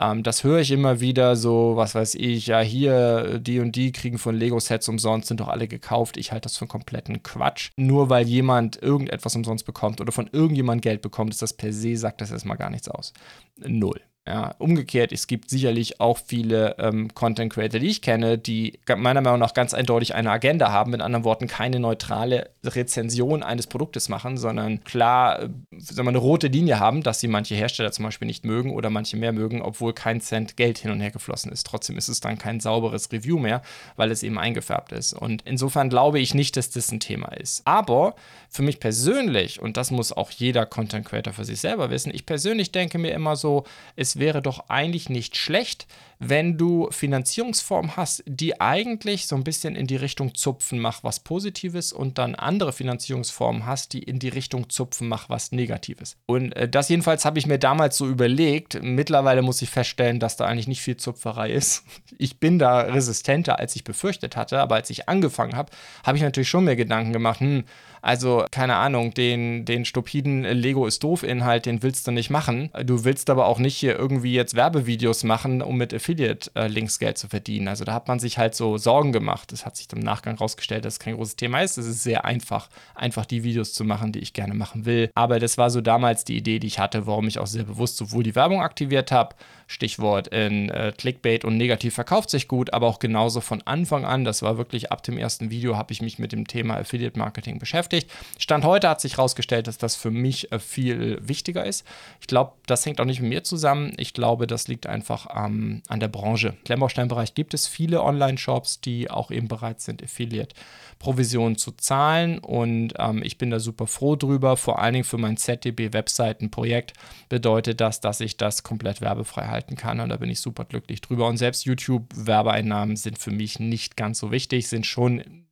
Ähm, das höre ich immer wieder so, was weiß ich, ja, hier, die und die kriegen von Lego-Sets umsonst, sind doch alle gekauft. Ich halte das für kompletten Quatsch. Nur weil jemand irgendetwas umsonst bekommt oder von irgendjemand Geld bekommt, ist das per se, sagt das erstmal gar nichts aus. Null. Ja, umgekehrt, es gibt sicherlich auch viele ähm, Content Creator, die ich kenne, die meiner Meinung nach ganz eindeutig eine Agenda haben, mit anderen Worten keine neutrale Rezension eines Produktes machen, sondern klar äh, sagen eine rote Linie haben, dass sie manche Hersteller zum Beispiel nicht mögen oder manche mehr mögen, obwohl kein Cent Geld hin und her geflossen ist. Trotzdem ist es dann kein sauberes Review mehr, weil es eben eingefärbt ist. Und insofern glaube ich nicht, dass das ein Thema ist. Aber für mich persönlich, und das muss auch jeder Content Creator für sich selber wissen, ich persönlich denke mir immer so, es wäre doch eigentlich nicht schlecht, wenn du Finanzierungsformen hast, die eigentlich so ein bisschen in die Richtung Zupfen mach was Positives und dann andere Finanzierungsformen hast, die in die Richtung Zupfen mach was Negatives. Und äh, das jedenfalls habe ich mir damals so überlegt. Mittlerweile muss ich feststellen, dass da eigentlich nicht viel Zupferei ist. *laughs* Ich bin da resistenter, als ich befürchtet hatte, aber als ich angefangen habe, habe ich natürlich schon mehr Gedanken gemacht, hm, also, keine Ahnung, den, den stupiden Lego ist doof Inhalt, den willst du nicht machen. Du willst aber auch nicht hier irgendwie jetzt Werbevideos machen, um mit Affiliate-Links Geld zu verdienen. Also, da hat man sich halt so Sorgen gemacht. Das hat sich im Nachgang rausgestellt, dass es kein großes Thema ist. Es ist sehr einfach, einfach die Videos zu machen, die ich gerne machen will. Aber das war so damals die Idee, die ich hatte, warum ich auch sehr bewusst sowohl die Werbung aktiviert habe, Stichwort in äh, Clickbait und negativ verkauft sich gut, aber auch genauso von Anfang an, das war wirklich ab dem ersten Video, habe ich mich mit dem Thema Affiliate Marketing beschäftigt. Stand heute hat sich herausgestellt, dass das für mich äh, viel wichtiger ist. Ich glaube, das hängt auch nicht mit mir zusammen. Ich glaube, das liegt einfach ähm, an der Branche. Im Klemmbaustein-Bereich gibt es viele Online-Shops, die auch eben bereit sind, Affiliate-Provisionen zu zahlen und ähm, ich bin da super froh drüber. Vor allen Dingen für mein ZDB-Webseiten-Projekt bedeutet das, dass ich das komplett werbefrei halte halten kann. Und da bin ich super glücklich drüber. Und selbst YouTube-Werbeeinnahmen sind für mich nicht ganz so wichtig, sind schon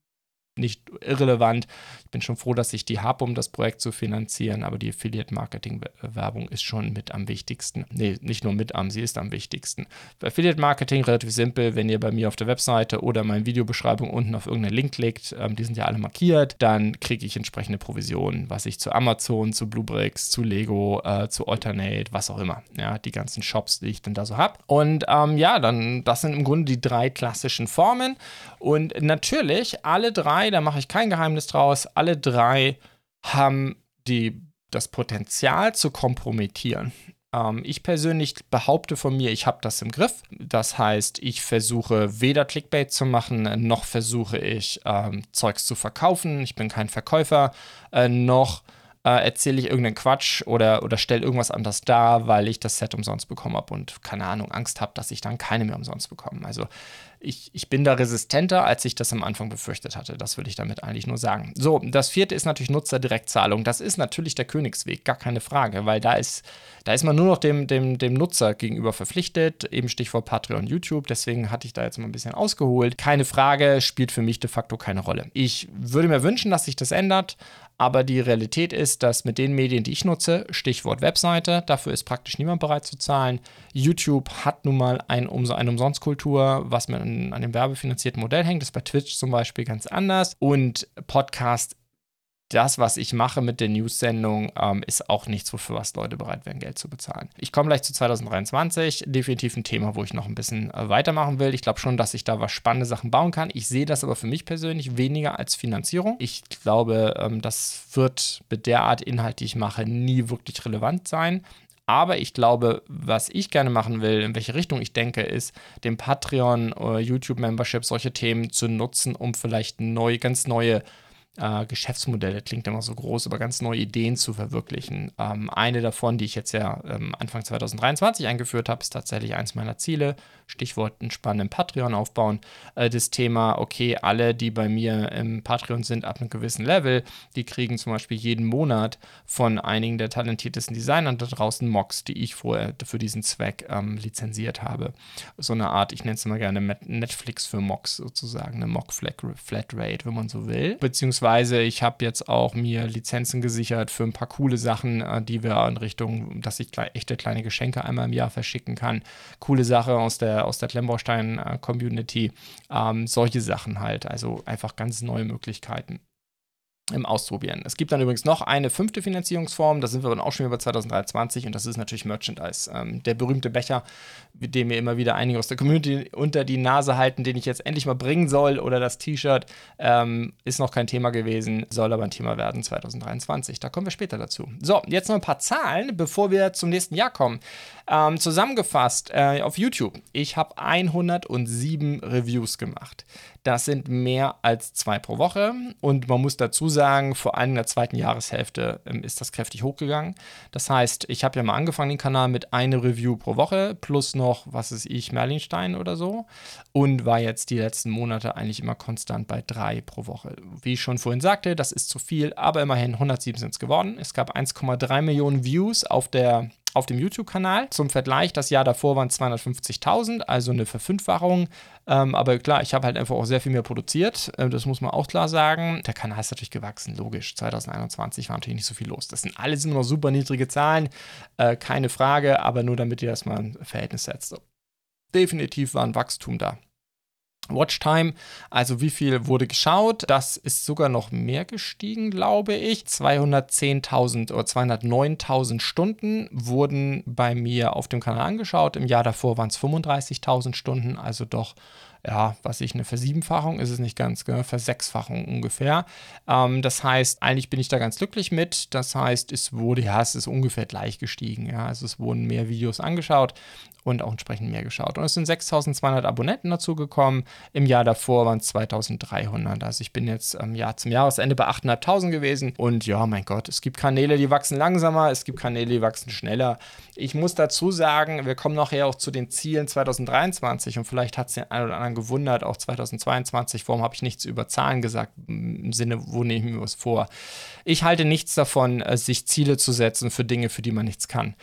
nicht irrelevant. Ich bin schon froh, dass ich die habe, um das Projekt zu finanzieren, aber die Affiliate-Marketing-Werbung ist schon mit am wichtigsten. Nee, nicht nur mit am, sie ist am wichtigsten. Bei Affiliate-Marketing relativ simpel, wenn ihr bei mir auf der Webseite oder meine Videobeschreibung unten auf irgendeinen Link klickt, ähm, die sind ja alle markiert, dann kriege ich entsprechende Provisionen, was ich zu Amazon, zu Bluebricks, zu Lego, äh, zu Alternate, was auch immer. Ja, die ganzen Shops, die ich dann da so habe. Und ähm, ja, dann, das sind im Grunde die drei klassischen Formen. Und natürlich, alle drei, da mache ich kein Geheimnis draus, alle drei haben die, das Potenzial zu kompromittieren. Ähm, ich persönlich behaupte von mir, ich habe das im Griff. Das heißt, ich versuche weder Clickbait zu machen, noch versuche ich ähm, Zeugs zu verkaufen. Ich bin kein Verkäufer, äh, noch äh, erzähle ich irgendeinen Quatsch oder, oder stelle irgendwas anders dar, weil ich das Set umsonst bekommen habe und keine Ahnung, Angst habe, dass ich dann keine mehr umsonst bekomme. Also ich, ich bin da resistenter, als ich das am Anfang befürchtet hatte. Das will ich damit eigentlich nur sagen. So, das vierte ist natürlich Nutzerdirektzahlung. Das ist natürlich der Königsweg, gar keine Frage, weil da ist, da ist man nur noch dem, dem, dem Nutzer gegenüber verpflichtet. Eben Stichwort Patreon, YouTube. Deswegen hatte ich da jetzt mal ein bisschen ausgeholt. Keine Frage, spielt für mich de facto keine Rolle. Ich würde mir wünschen, dass sich das ändert, aber die Realität ist, dass mit den Medien, die ich nutze, Stichwort Webseite, dafür ist praktisch niemand bereit zu zahlen. YouTube hat nun mal ein, eine Umsonstkultur, was mit an dem werbefinanzierten Modell hängt. Das ist bei Twitch zum Beispiel ganz anders. Und Podcast das, was ich mache mit der News-Sendung, ähm, ist auch nichts, wofür was Leute bereit wären, Geld zu bezahlen. Ich komme gleich zu 2023. Definitiv ein Thema, wo ich noch ein bisschen äh, weitermachen will. Ich glaube schon, dass ich da was spannende Sachen bauen kann. Ich sehe das aber für mich persönlich weniger als Finanzierung. Ich glaube, ähm, das wird mit der Art Inhalt, die ich mache, nie wirklich relevant sein. Aber ich glaube, was ich gerne machen will, in welche Richtung ich denke, ist, dem Patreon oder YouTube-Membership solche Themen zu nutzen, um vielleicht neu, ganz neue äh, Geschäftsmodelle, klingt immer so groß, aber ganz neue Ideen zu verwirklichen. Ähm, eine davon, die ich jetzt ja ähm, Anfang 2023 eingeführt habe, ist tatsächlich eins meiner Ziele. Stichwort einen spannenden Patreon aufbauen. Äh, das Thema, okay, alle, die bei mir im Patreon sind, ab einem gewissen Level, die kriegen zum Beispiel jeden Monat von einigen der talentiertesten Designern da draußen Mocks, die ich vorher für diesen Zweck ähm, lizenziert habe. So eine Art, ich nenne es immer gerne Netflix für Mocks sozusagen, eine Mock-Flatrate, wenn man so will. Beziehungsweise Beziehungsweise ich habe jetzt auch mir Lizenzen gesichert für ein paar coole Sachen, äh, die wir in Richtung, dass ich echte kleine Geschenke einmal im Jahr verschicken kann. Coole Sache aus der, aus der Klemmbaustein-Community. Ähm, solche Sachen halt. Also einfach ganz neue Möglichkeiten im Ausprobieren. Es gibt dann übrigens noch eine fünfte Finanzierungsform, da sind wir dann auch schon über 2023 und das ist natürlich Merchandise. Ähm, der berühmte Becher, mit dem mir immer wieder einige aus der Community unter die Nase halten, den ich jetzt endlich mal bringen soll oder das T-Shirt, ähm, ist noch kein Thema gewesen, soll aber ein Thema werden 2023. Da kommen wir später dazu. So, jetzt noch ein paar Zahlen, bevor wir zum nächsten Jahr kommen. Ähm, zusammengefasst äh, auf YouTube, ich habe 107 Reviews gemacht. Das sind mehr als zwei pro Woche. Und man muss dazu sagen, vor allem in der zweiten Jahreshälfte ähm, ist das kräftig hochgegangen. Das heißt, ich habe ja mal angefangen, den Kanal mit einer Review pro Woche plus noch, was ist ich, Merlinstein oder so. Und war jetzt die letzten Monate eigentlich immer konstant bei drei pro Woche. Wie ich schon vorhin sagte, das ist zu viel, aber immerhin 107 sind es geworden. Es gab 1,3 Millionen Views auf der auf dem YouTube-Kanal. Zum Vergleich, das Jahr davor waren 250.000, also eine Verfünffachung. Ähm, aber klar, ich habe halt einfach auch sehr viel mehr produziert. Äh, das muss man auch klar sagen. Der Kanal ist natürlich gewachsen, logisch. 2021 war natürlich nicht so viel los. Das sind alles immer noch super niedrige Zahlen, äh, keine Frage, aber nur damit ihr das mal ein Verhältnis setzt. So. Definitiv war ein Wachstum da. Watchtime, also wie viel wurde geschaut, das ist sogar noch mehr gestiegen, glaube ich. 210.000 oder 209.000 Stunden wurden bei mir auf dem Kanal angeschaut. Im Jahr davor waren es 35.000 Stunden, also doch ja, was ich, eine Versiebenfachung ist es nicht ganz, gell? Versechsfachung ungefähr. Ähm, das heißt, eigentlich bin ich da ganz glücklich mit. Das heißt, es wurde, ja, es ist ungefähr gleich gestiegen. Ja, also es wurden mehr Videos angeschaut und auch entsprechend mehr geschaut. Und es sind 6200 Abonnenten dazugekommen. Im Jahr davor waren es 2300. Also ich bin jetzt ähm, ja, zum Jahresende bei 8.500 gewesen. Und ja, mein Gott, es gibt Kanäle, die wachsen langsamer, es gibt Kanäle, die wachsen schneller. Ich muss dazu sagen, wir kommen nachher auch zu den Zielen 2023 und vielleicht hat es den einen oder anderen gewundert, auch 2022, warum habe ich nichts über Zahlen gesagt, im Sinne, wo nehme ich mir was vor. Ich halte nichts davon, äh, sich Ziele zu setzen für Dinge, für die man nichts kann.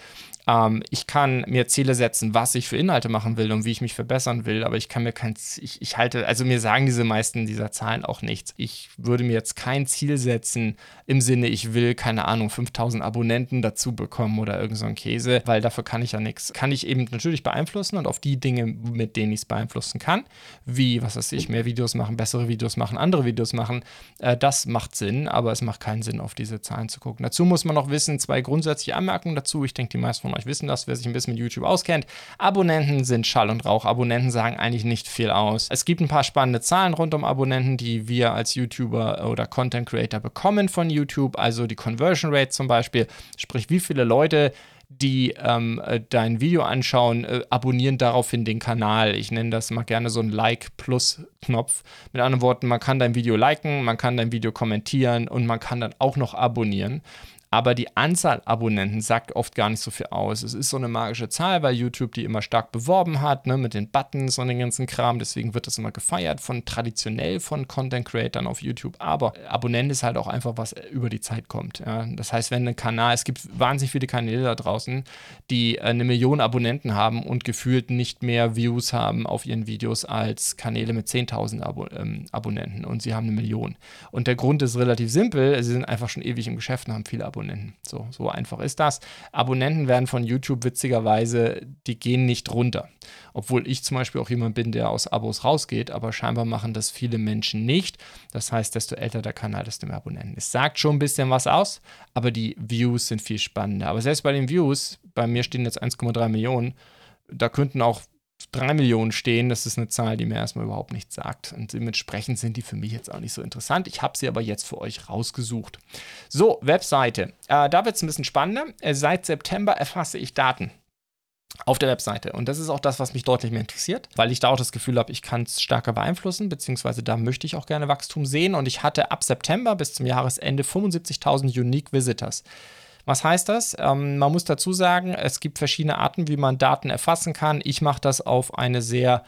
Ähm, ich kann mir Ziele setzen, was ich für Inhalte machen will und wie ich mich verbessern will, aber ich kann mir kein, ich, ich halte, also mir sagen diese meisten dieser Zahlen auch nichts. Ich würde mir jetzt kein Ziel setzen im Sinne, ich will, keine Ahnung, 5000 Abonnenten dazu bekommen oder irgend so ein Käse, weil dafür kann ich ja nichts. Kann ich eben natürlich beeinflussen und auf die Dinge, mit denen ich es beeinflussen kann, wie, was weiß ich, mehr Videos machen, bessere Videos machen, andere Videos machen, äh, das macht Sinn, aber es macht keinen Sinn, auf diese Zahlen zu gucken. Dazu muss man noch wissen, zwei grundsätzliche Anmerkungen dazu. Ich denke, die meisten von euch wissen das, wer sich ein bisschen mit YouTube auskennt. Abonnenten sind Schall und Rauch. Abonnenten sagen eigentlich nicht viel aus. Es gibt ein paar spannende Zahlen rund um Abonnenten, die wir als YouTuber oder Content Creator bekommen von YouTube. Also die Conversion Rate zum Beispiel, sprich wie viele Leute die ähm, äh, dein Video anschauen, äh, abonnieren daraufhin den Kanal. Ich nenne das mal gerne so ein Like-Plus-Knopf. Mit anderen Worten, man kann dein Video liken, man kann dein Video kommentieren und man kann dann auch noch abonnieren aber die Anzahl Abonnenten sagt oft gar nicht so viel aus. Es ist so eine magische Zahl, weil YouTube die immer stark beworben hat, ne, mit den Buttons und den ganzen Kram. Deswegen wird das immer gefeiert von traditionell von Content Creatern auf YouTube. Aber Abonnent ist halt auch einfach was über die Zeit kommt. Ja. Das heißt, wenn ein Kanal, es gibt wahnsinnig viele Kanäle da draußen, die eine Million Abonnenten haben und gefühlt nicht mehr Views haben auf ihren Videos als Kanäle mit 10.000 Abo ähm, Abonnenten und sie haben eine Million. Und der Grund ist relativ simpel. Sie sind einfach schon ewig im Geschäft und haben viele Abonnenten. Abonnenten. So, so einfach ist das. Abonnenten werden von YouTube witzigerweise, die gehen nicht runter. Obwohl ich zum Beispiel auch jemand bin, der aus Abos rausgeht, aber scheinbar machen das viele Menschen nicht. Das heißt, desto älter der Kanal, desto mehr Abonnenten. Es sagt schon ein bisschen was aus, aber die Views sind viel spannender. Aber selbst bei den Views, bei mir stehen jetzt 1,3 Millionen, da könnten auch 3 Millionen stehen, das ist eine Zahl, die mir erstmal überhaupt nichts sagt. Und dementsprechend sind die für mich jetzt auch nicht so interessant. Ich habe sie aber jetzt für euch rausgesucht. So, Webseite. Äh, da wird es ein bisschen spannender. Äh, seit September erfasse ich Daten auf der Webseite. Und das ist auch das, was mich deutlich mehr interessiert, weil ich da auch das Gefühl habe, ich kann es stärker beeinflussen, beziehungsweise da möchte ich auch gerne Wachstum sehen. Und ich hatte ab September bis zum Jahresende 75.000 Unique Visitors. Was heißt das? Ähm, man muss dazu sagen, es gibt verschiedene Arten, wie man Daten erfassen kann. Ich mache das auf eine sehr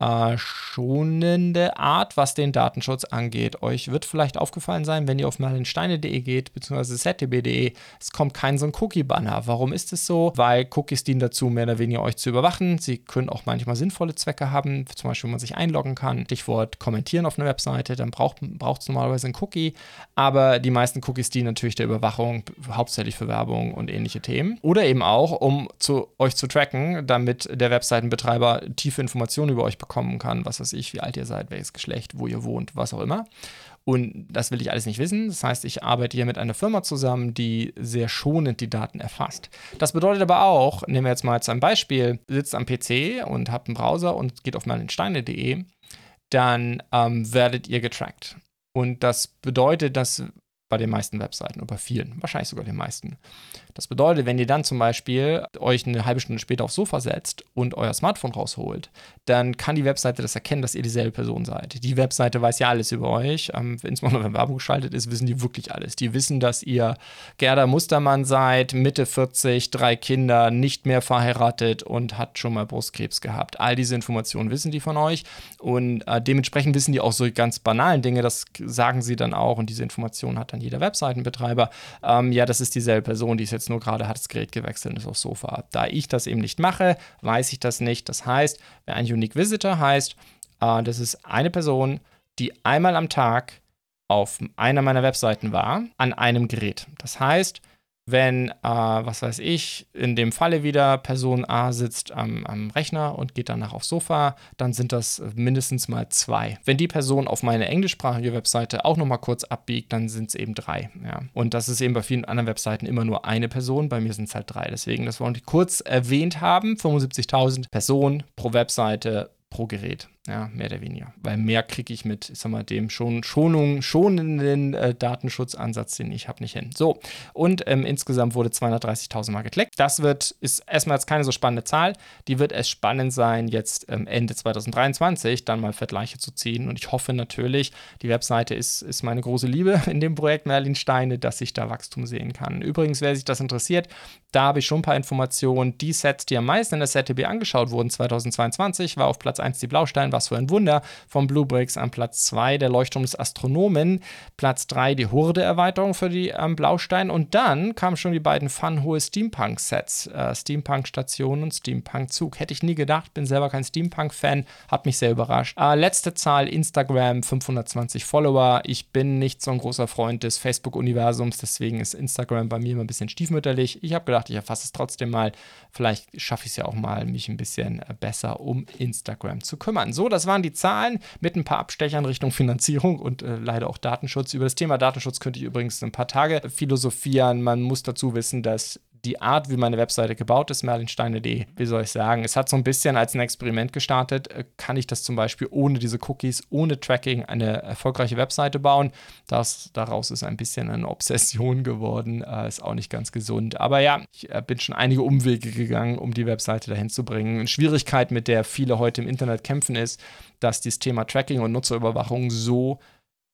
äh, schonende Art, was den Datenschutz angeht. Euch wird vielleicht aufgefallen sein, wenn ihr auf merlinsteine.de geht, beziehungsweise ztb.de, es kommt kein so ein Cookie-Banner. Warum ist es so? Weil Cookies dienen dazu, mehr oder weniger euch zu überwachen. Sie können auch manchmal sinnvolle Zwecke haben, zum Beispiel, wenn man sich einloggen kann. Stichwort kommentieren auf einer Webseite, dann braucht es normalerweise ein Cookie. Aber die meisten Cookies dienen natürlich der Überwachung, hauptsächlich für Werbung und ähnliche Themen. Oder eben auch, um zu, euch zu tracken, damit der Webseitenbetreiber tiefe Informationen über euch bekommt bekommen kann, was weiß ich, wie alt ihr seid, welches Geschlecht, wo ihr wohnt, was auch immer. Und das will ich alles nicht wissen. Das heißt, ich arbeite hier mit einer Firma zusammen, die sehr schonend die Daten erfasst. Das bedeutet aber auch, nehmen wir jetzt mal ein Beispiel, sitzt am PC und habt einen Browser und geht auf merlinsteine.de, dann ähm, werdet ihr getrackt. Und das bedeutet, dass bei den meisten Webseiten oder bei vielen, wahrscheinlich sogar den meisten. Das bedeutet, wenn ihr dann zum Beispiel euch eine halbe Stunde später aufs Sofa setzt und euer Smartphone rausholt, dann kann die Webseite das erkennen, dass ihr dieselbe Person seid. Die Webseite weiß ja alles über euch. Ähm, insbesondere wenn Werbung geschaltet ist, wissen die wirklich alles. Die wissen, dass ihr Gerda Mustermann seid, Mitte 40, drei Kinder, nicht mehr verheiratet und hat schon mal Brustkrebs gehabt. All diese Informationen wissen die von euch und äh, dementsprechend wissen die auch so ganz banalen Dinge, das sagen sie dann auch und diese Informationen hat dann jeder Webseitenbetreiber. Ähm, ja, das ist dieselbe Person, die ist jetzt nur gerade hat das Gerät gewechselt und ist aufs Sofa. Da ich das eben nicht mache, weiß ich das nicht. Das heißt, wer ein Unique Visitor heißt, äh, das ist eine Person, die einmal am Tag auf einer meiner Webseiten war, an einem Gerät. Das heißt, wenn, äh, was weiß ich, in dem Falle wieder Person A sitzt am, am, Rechner und geht danach aufs Sofa, dann sind das mindestens mal zwei. Wenn die Person auf meine englischsprachige Webseite auch nochmal kurz abbiegt, dann sind es eben drei. Ja. Und das ist eben bei vielen anderen Webseiten immer nur eine Person, bei mir sind es halt drei. Deswegen, das wollen wir kurz erwähnt haben, 75.000 Personen pro Webseite pro Gerät. Ja, mehr oder weniger. Weil mehr kriege ich mit, ich sag mal, dem schon Schonung, schonenden äh, Datenschutzansatz, den ich habe, nicht hin. So, und ähm, insgesamt wurde 230.000 Mal geklickt. Das wird, ist erstmal jetzt keine so spannende Zahl. Die wird es spannend sein, jetzt ähm, Ende 2023 dann mal Vergleiche zu ziehen. Und ich hoffe natürlich, die Webseite ist, ist meine große Liebe *laughs* in dem Projekt Merlin Steine, dass ich da Wachstum sehen kann. Übrigens, wer sich das interessiert, da habe ich schon ein paar Informationen. Die Sets, die am meisten in der ZTB angeschaut wurden 2022, war auf Platz 1 die Blaustein, was für ein Wunder, von Bluebricks an Platz 2 der Leuchtturm des Astronomen, Platz 3 die Hurde-Erweiterung für die ähm, Blaustein und dann kamen schon die beiden fun-hohe Steampunk-Sets, äh, Steampunk-Station und Steampunk-Zug. Hätte ich nie gedacht, bin selber kein Steampunk-Fan, hat mich sehr überrascht. Äh, letzte Zahl, Instagram, 520 Follower. Ich bin nicht so ein großer Freund des Facebook-Universums, deswegen ist Instagram bei mir immer ein bisschen stiefmütterlich. Ich habe gedacht, ich erfasse es trotzdem mal. Vielleicht schaffe ich es ja auch mal, mich ein bisschen äh, besser um Instagram zu kümmern. So, das waren die Zahlen mit ein paar Abstechern Richtung Finanzierung und äh, leider auch Datenschutz. Über das Thema Datenschutz könnte ich übrigens ein paar Tage philosophieren. Man muss dazu wissen, dass die Art, wie meine Webseite gebaut ist, merlinsteine.de, wie soll ich sagen, es hat so ein bisschen als ein Experiment gestartet. Äh, kann ich das zum Beispiel ohne diese Cookies, ohne Tracking eine erfolgreiche Webseite bauen? Das, daraus ist ein bisschen eine Obsession geworden, äh, ist auch nicht ganz gesund. Aber ja, ich äh, bin schon einige Umwege gegangen, um die Webseite dahin zu bringen. Eine Schwierigkeit, mit der viele heute im Internet kämpfen, ist, dass dieses Thema Tracking und Nutzerüberwachung so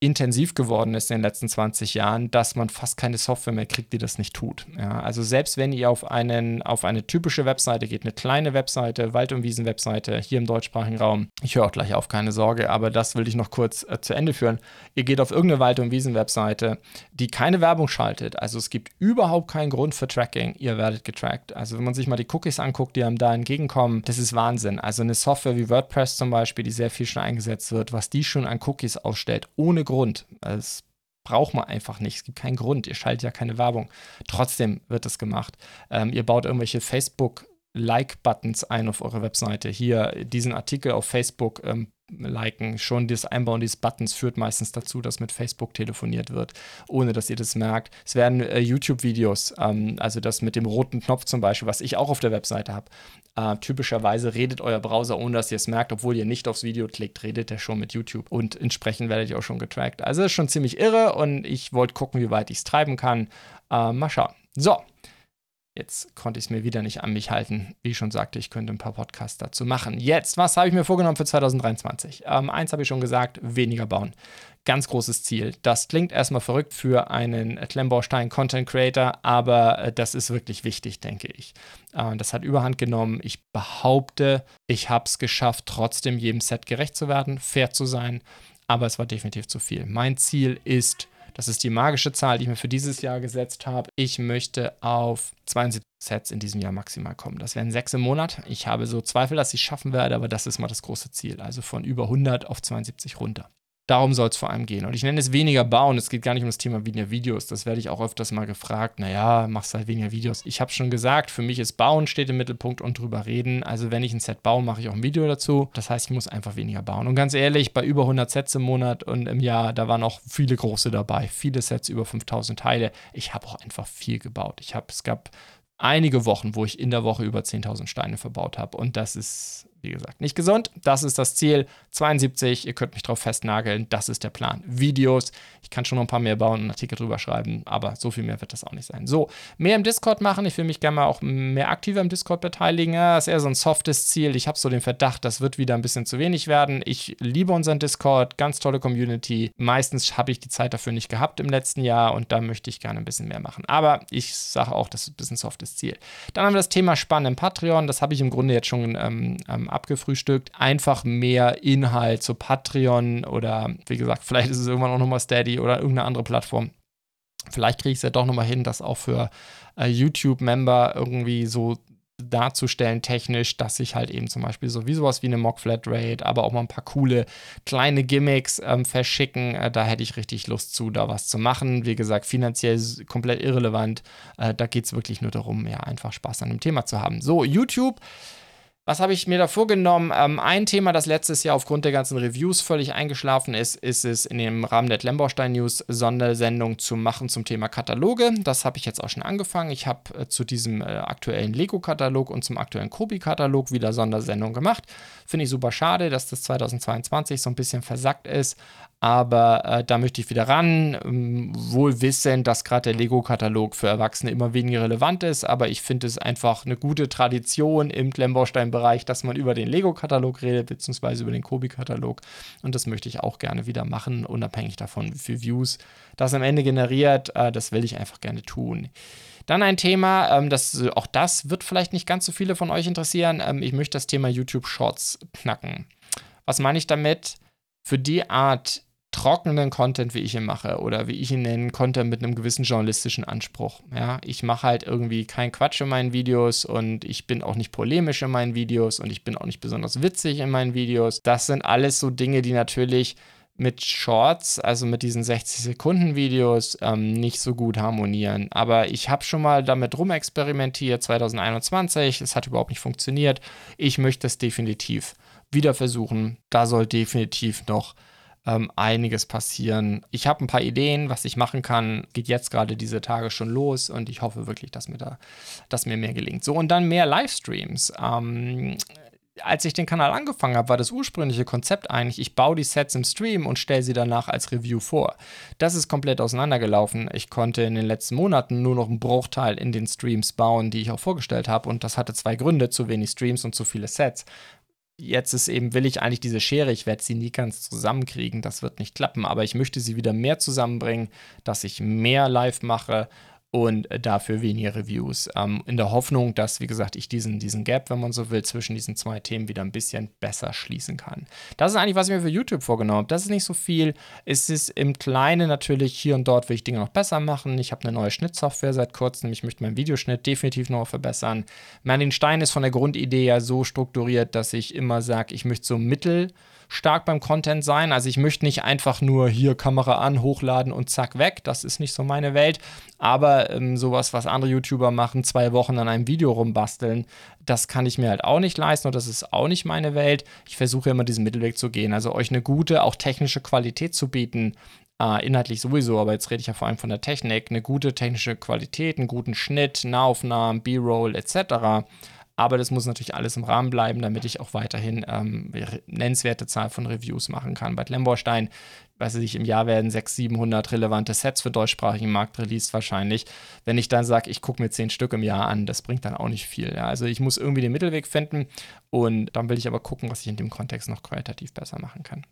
intensiv geworden ist in den letzten 20 Jahren, dass man fast keine Software mehr kriegt, die das nicht tut. Ja, also selbst wenn ihr auf, einen, auf eine typische Webseite geht, eine kleine Webseite, Wald- und Wiesen-Webseite hier im deutschsprachigen Raum, ich höre auch gleich auf, keine Sorge, aber das will ich noch kurz äh, zu Ende führen. Ihr geht auf irgendeine Wald- und Wiesen-Webseite, die keine Werbung schaltet, also es gibt überhaupt keinen Grund für Tracking, ihr werdet getrackt. Also wenn man sich mal die Cookies anguckt, die einem da entgegenkommen, das ist Wahnsinn. Also eine Software wie WordPress zum Beispiel, die sehr viel schon eingesetzt wird, was die schon an Cookies ausstellt, ohne Grund Grund. Es braucht man einfach nicht. Es gibt keinen Grund. Ihr schaltet ja keine Werbung. Trotzdem wird es gemacht. Ähm, ihr baut irgendwelche Facebook- Like-Buttons ein auf eure Webseite. Hier diesen Artikel auf Facebook ähm, liken. Schon das Einbauen dieses Buttons führt meistens dazu, dass mit Facebook telefoniert wird, ohne dass ihr das merkt. Es werden äh, YouTube-Videos, ähm, also das mit dem roten Knopf zum Beispiel, was ich auch auf der Webseite habe. Äh, typischerweise redet euer Browser, ohne dass ihr es merkt, obwohl ihr nicht aufs Video klickt, redet er schon mit YouTube und entsprechend werdet ihr auch schon getrackt. Also das ist schon ziemlich irre und ich wollte gucken, wie weit ich es treiben kann. Äh, mal schauen. So, Jetzt konnte ich es mir wieder nicht an mich halten. Wie ich schon sagte, ich könnte ein paar Podcasts dazu machen. Jetzt, was habe ich mir vorgenommen für 2023? Ähm, eins habe ich schon gesagt, weniger bauen. Ganz großes Ziel. Das klingt erstmal verrückt für einen Klemmbaustein Content Creator, aber äh, das ist wirklich wichtig, denke ich. Äh, das hat überhand genommen. Ich behaupte, ich habe es geschafft, trotzdem jedem Set gerecht zu werden, fair zu sein, aber es war definitiv zu viel. Mein Ziel ist, das ist die magische Zahl, die ich mir für dieses Jahr gesetzt habe. Ich möchte auf 72 Sets in diesem Jahr maximal kommen. Das wären sechs im Monat. Ich habe so Zweifel, dass ich es schaffen werde, aber das ist mal das große Ziel. Also von über 100 auf 72 runter. Darum soll es vor allem gehen. Und ich nenne es weniger bauen. Es geht gar nicht um das Thema weniger Videos. Das werde ich auch öfters mal gefragt. Naja, machst halt weniger Videos. Ich habe schon gesagt, für mich ist Bauen steht im Mittelpunkt und drüber reden. Also wenn ich ein Set baue, mache ich auch ein Video dazu. Das heißt, ich muss einfach weniger bauen. Und ganz ehrlich, bei über 100 Sets im Monat und im Jahr, da waren auch viele große dabei. Viele Sets über 5000 Teile. Ich habe auch einfach viel gebaut. Ich habe, es gab einige Wochen, wo ich in der Woche über 10.000 Steine verbaut habe. Und das ist wie gesagt, nicht gesund. Das ist das Ziel. 72, ihr könnt mich drauf festnageln. Das ist der Plan. Videos. Ich kann schon noch ein paar mehr bauen einen Artikel drüber schreiben, aber so viel mehr wird das auch nicht sein. So, mehr im Discord machen. Ich will mich gerne mal auch mehr aktiver im Discord beteiligen. Das ist eher so ein softes Ziel. Ich habe so den Verdacht, das wird wieder ein bisschen zu wenig werden. Ich liebe unseren Discord. Ganz tolle Community. Meistens habe ich die Zeit dafür nicht gehabt im letzten Jahr und da möchte ich gerne ein bisschen mehr machen. Aber ich sage auch, das ist ein bisschen softes Ziel. Dann haben wir das Thema Spannend Patreon. Das habe ich im Grunde jetzt schon ähm, ähm, abgefrühstückt. Einfach mehr Inhalt zu Patreon oder wie gesagt, vielleicht ist es irgendwann auch nochmal Steady oder irgendeine andere Plattform. Vielleicht kriege ich es ja doch nochmal hin, das auch für äh, YouTube-Member irgendwie so darzustellen technisch, dass ich halt eben zum Beispiel so wie sowas wie eine Mock Flatrate, aber auch mal ein paar coole kleine Gimmicks ähm, verschicken. Äh, da hätte ich richtig Lust zu, da was zu machen. Wie gesagt, finanziell komplett irrelevant. Äh, da geht es wirklich nur darum, ja, einfach Spaß an dem Thema zu haben. So, YouTube was habe ich mir da vorgenommen? Ähm, ein Thema, das letztes Jahr aufgrund der ganzen Reviews völlig eingeschlafen ist, ist es in dem Rahmen der Lemborstein News Sondersendung zu machen zum Thema Kataloge. Das habe ich jetzt auch schon angefangen. Ich habe äh, zu diesem äh, aktuellen Lego-Katalog und zum aktuellen Kobi-Katalog wieder Sondersendung gemacht. Finde ich super schade, dass das 2022 so ein bisschen versackt ist aber äh, da möchte ich wieder ran, ähm, wohl wissend, dass gerade der Lego-Katalog für Erwachsene immer weniger relevant ist, aber ich finde es einfach eine gute Tradition im Klemmbaustein-Bereich, dass man über den Lego-Katalog redet, beziehungsweise über den Kobi-Katalog und das möchte ich auch gerne wieder machen, unabhängig davon, wie viele Views das am Ende generiert, äh, das will ich einfach gerne tun. Dann ein Thema, ähm, das, auch das wird vielleicht nicht ganz so viele von euch interessieren. Ähm, ich möchte das Thema YouTube Shorts knacken. Was meine ich damit? Für die Art trockenen Content, wie ich ihn mache, oder wie ich ihn nenne, Content mit einem gewissen journalistischen Anspruch. Ja, ich mache halt irgendwie keinen Quatsch in meinen Videos und ich bin auch nicht polemisch in meinen Videos und ich bin auch nicht besonders witzig in meinen Videos. Das sind alles so Dinge, die natürlich mit Shorts, also mit diesen 60-Sekunden-Videos, ähm, nicht so gut harmonieren. Aber ich habe schon mal damit rumexperimentiert 2021. Es hat überhaupt nicht funktioniert. Ich möchte es definitiv wieder versuchen. Da soll definitiv noch ähm, einiges passieren. Ich habe ein paar Ideen, was ich machen kann. Geht jetzt gerade diese Tage schon los und ich hoffe wirklich, dass mir da, dass mir mehr gelingt. So und dann mehr Livestreams. Ähm, als ich den Kanal angefangen habe, war das ursprüngliche Konzept eigentlich, ich baue die Sets im Stream und stelle sie danach als Review vor. Das ist komplett auseinandergelaufen. Ich konnte in den letzten Monaten nur noch einen Bruchteil in den Streams bauen, die ich auch vorgestellt habe. Und das hatte zwei Gründe, zu wenig Streams und zu viele Sets jetzt ist eben, will ich eigentlich diese Schere, ich werde sie nie ganz zusammenkriegen, das wird nicht klappen, aber ich möchte sie wieder mehr zusammenbringen, dass ich mehr live mache und dafür weniger Reviews. Ähm, in der Hoffnung, dass, wie gesagt, ich diesen, diesen Gap, wenn man so will, zwischen diesen zwei Themen wieder ein bisschen besser schließen kann. Das ist eigentlich, was ich mir für YouTube vorgenommen habe. Das ist nicht so viel. Es ist im Kleinen natürlich hier und dort will ich Dinge noch besser machen. Ich habe eine neue Schnittsoftware seit kurzem. Ich möchte meinen Videoschnitt definitiv noch verbessern. Merlin Stein ist von der Grundidee ja so strukturiert, dass ich immer sage, ich möchte so mittel stark beim Content sein. Also ich möchte nicht einfach nur hier Kamera an, hochladen und zack weg. Das ist nicht so meine Welt. Aber ähm, sowas, was andere YouTuber machen, zwei Wochen an einem Video rumbasteln, das kann ich mir halt auch nicht leisten und das ist auch nicht meine Welt. Ich versuche immer diesen Mittelweg zu gehen. Also euch eine gute, auch technische Qualität zu bieten. Uh, inhaltlich sowieso, aber jetzt rede ich ja vor allem von der Technik, eine gute technische Qualität, einen guten Schnitt, Nahaufnahmen, B-Roll etc. Aber das muss natürlich alles im Rahmen bleiben, damit ich auch weiterhin ähm, nennenswerte Zahl von Reviews machen kann. Bei Lemborstein, weiß ich, im Jahr werden 600, 700 relevante Sets für deutschsprachigen Markt released wahrscheinlich. Wenn ich dann sage, ich gucke mir 10 Stück im Jahr an, das bringt dann auch nicht viel. Ja. Also ich muss irgendwie den Mittelweg finden und dann will ich aber gucken, was ich in dem Kontext noch qualitativ besser machen kann.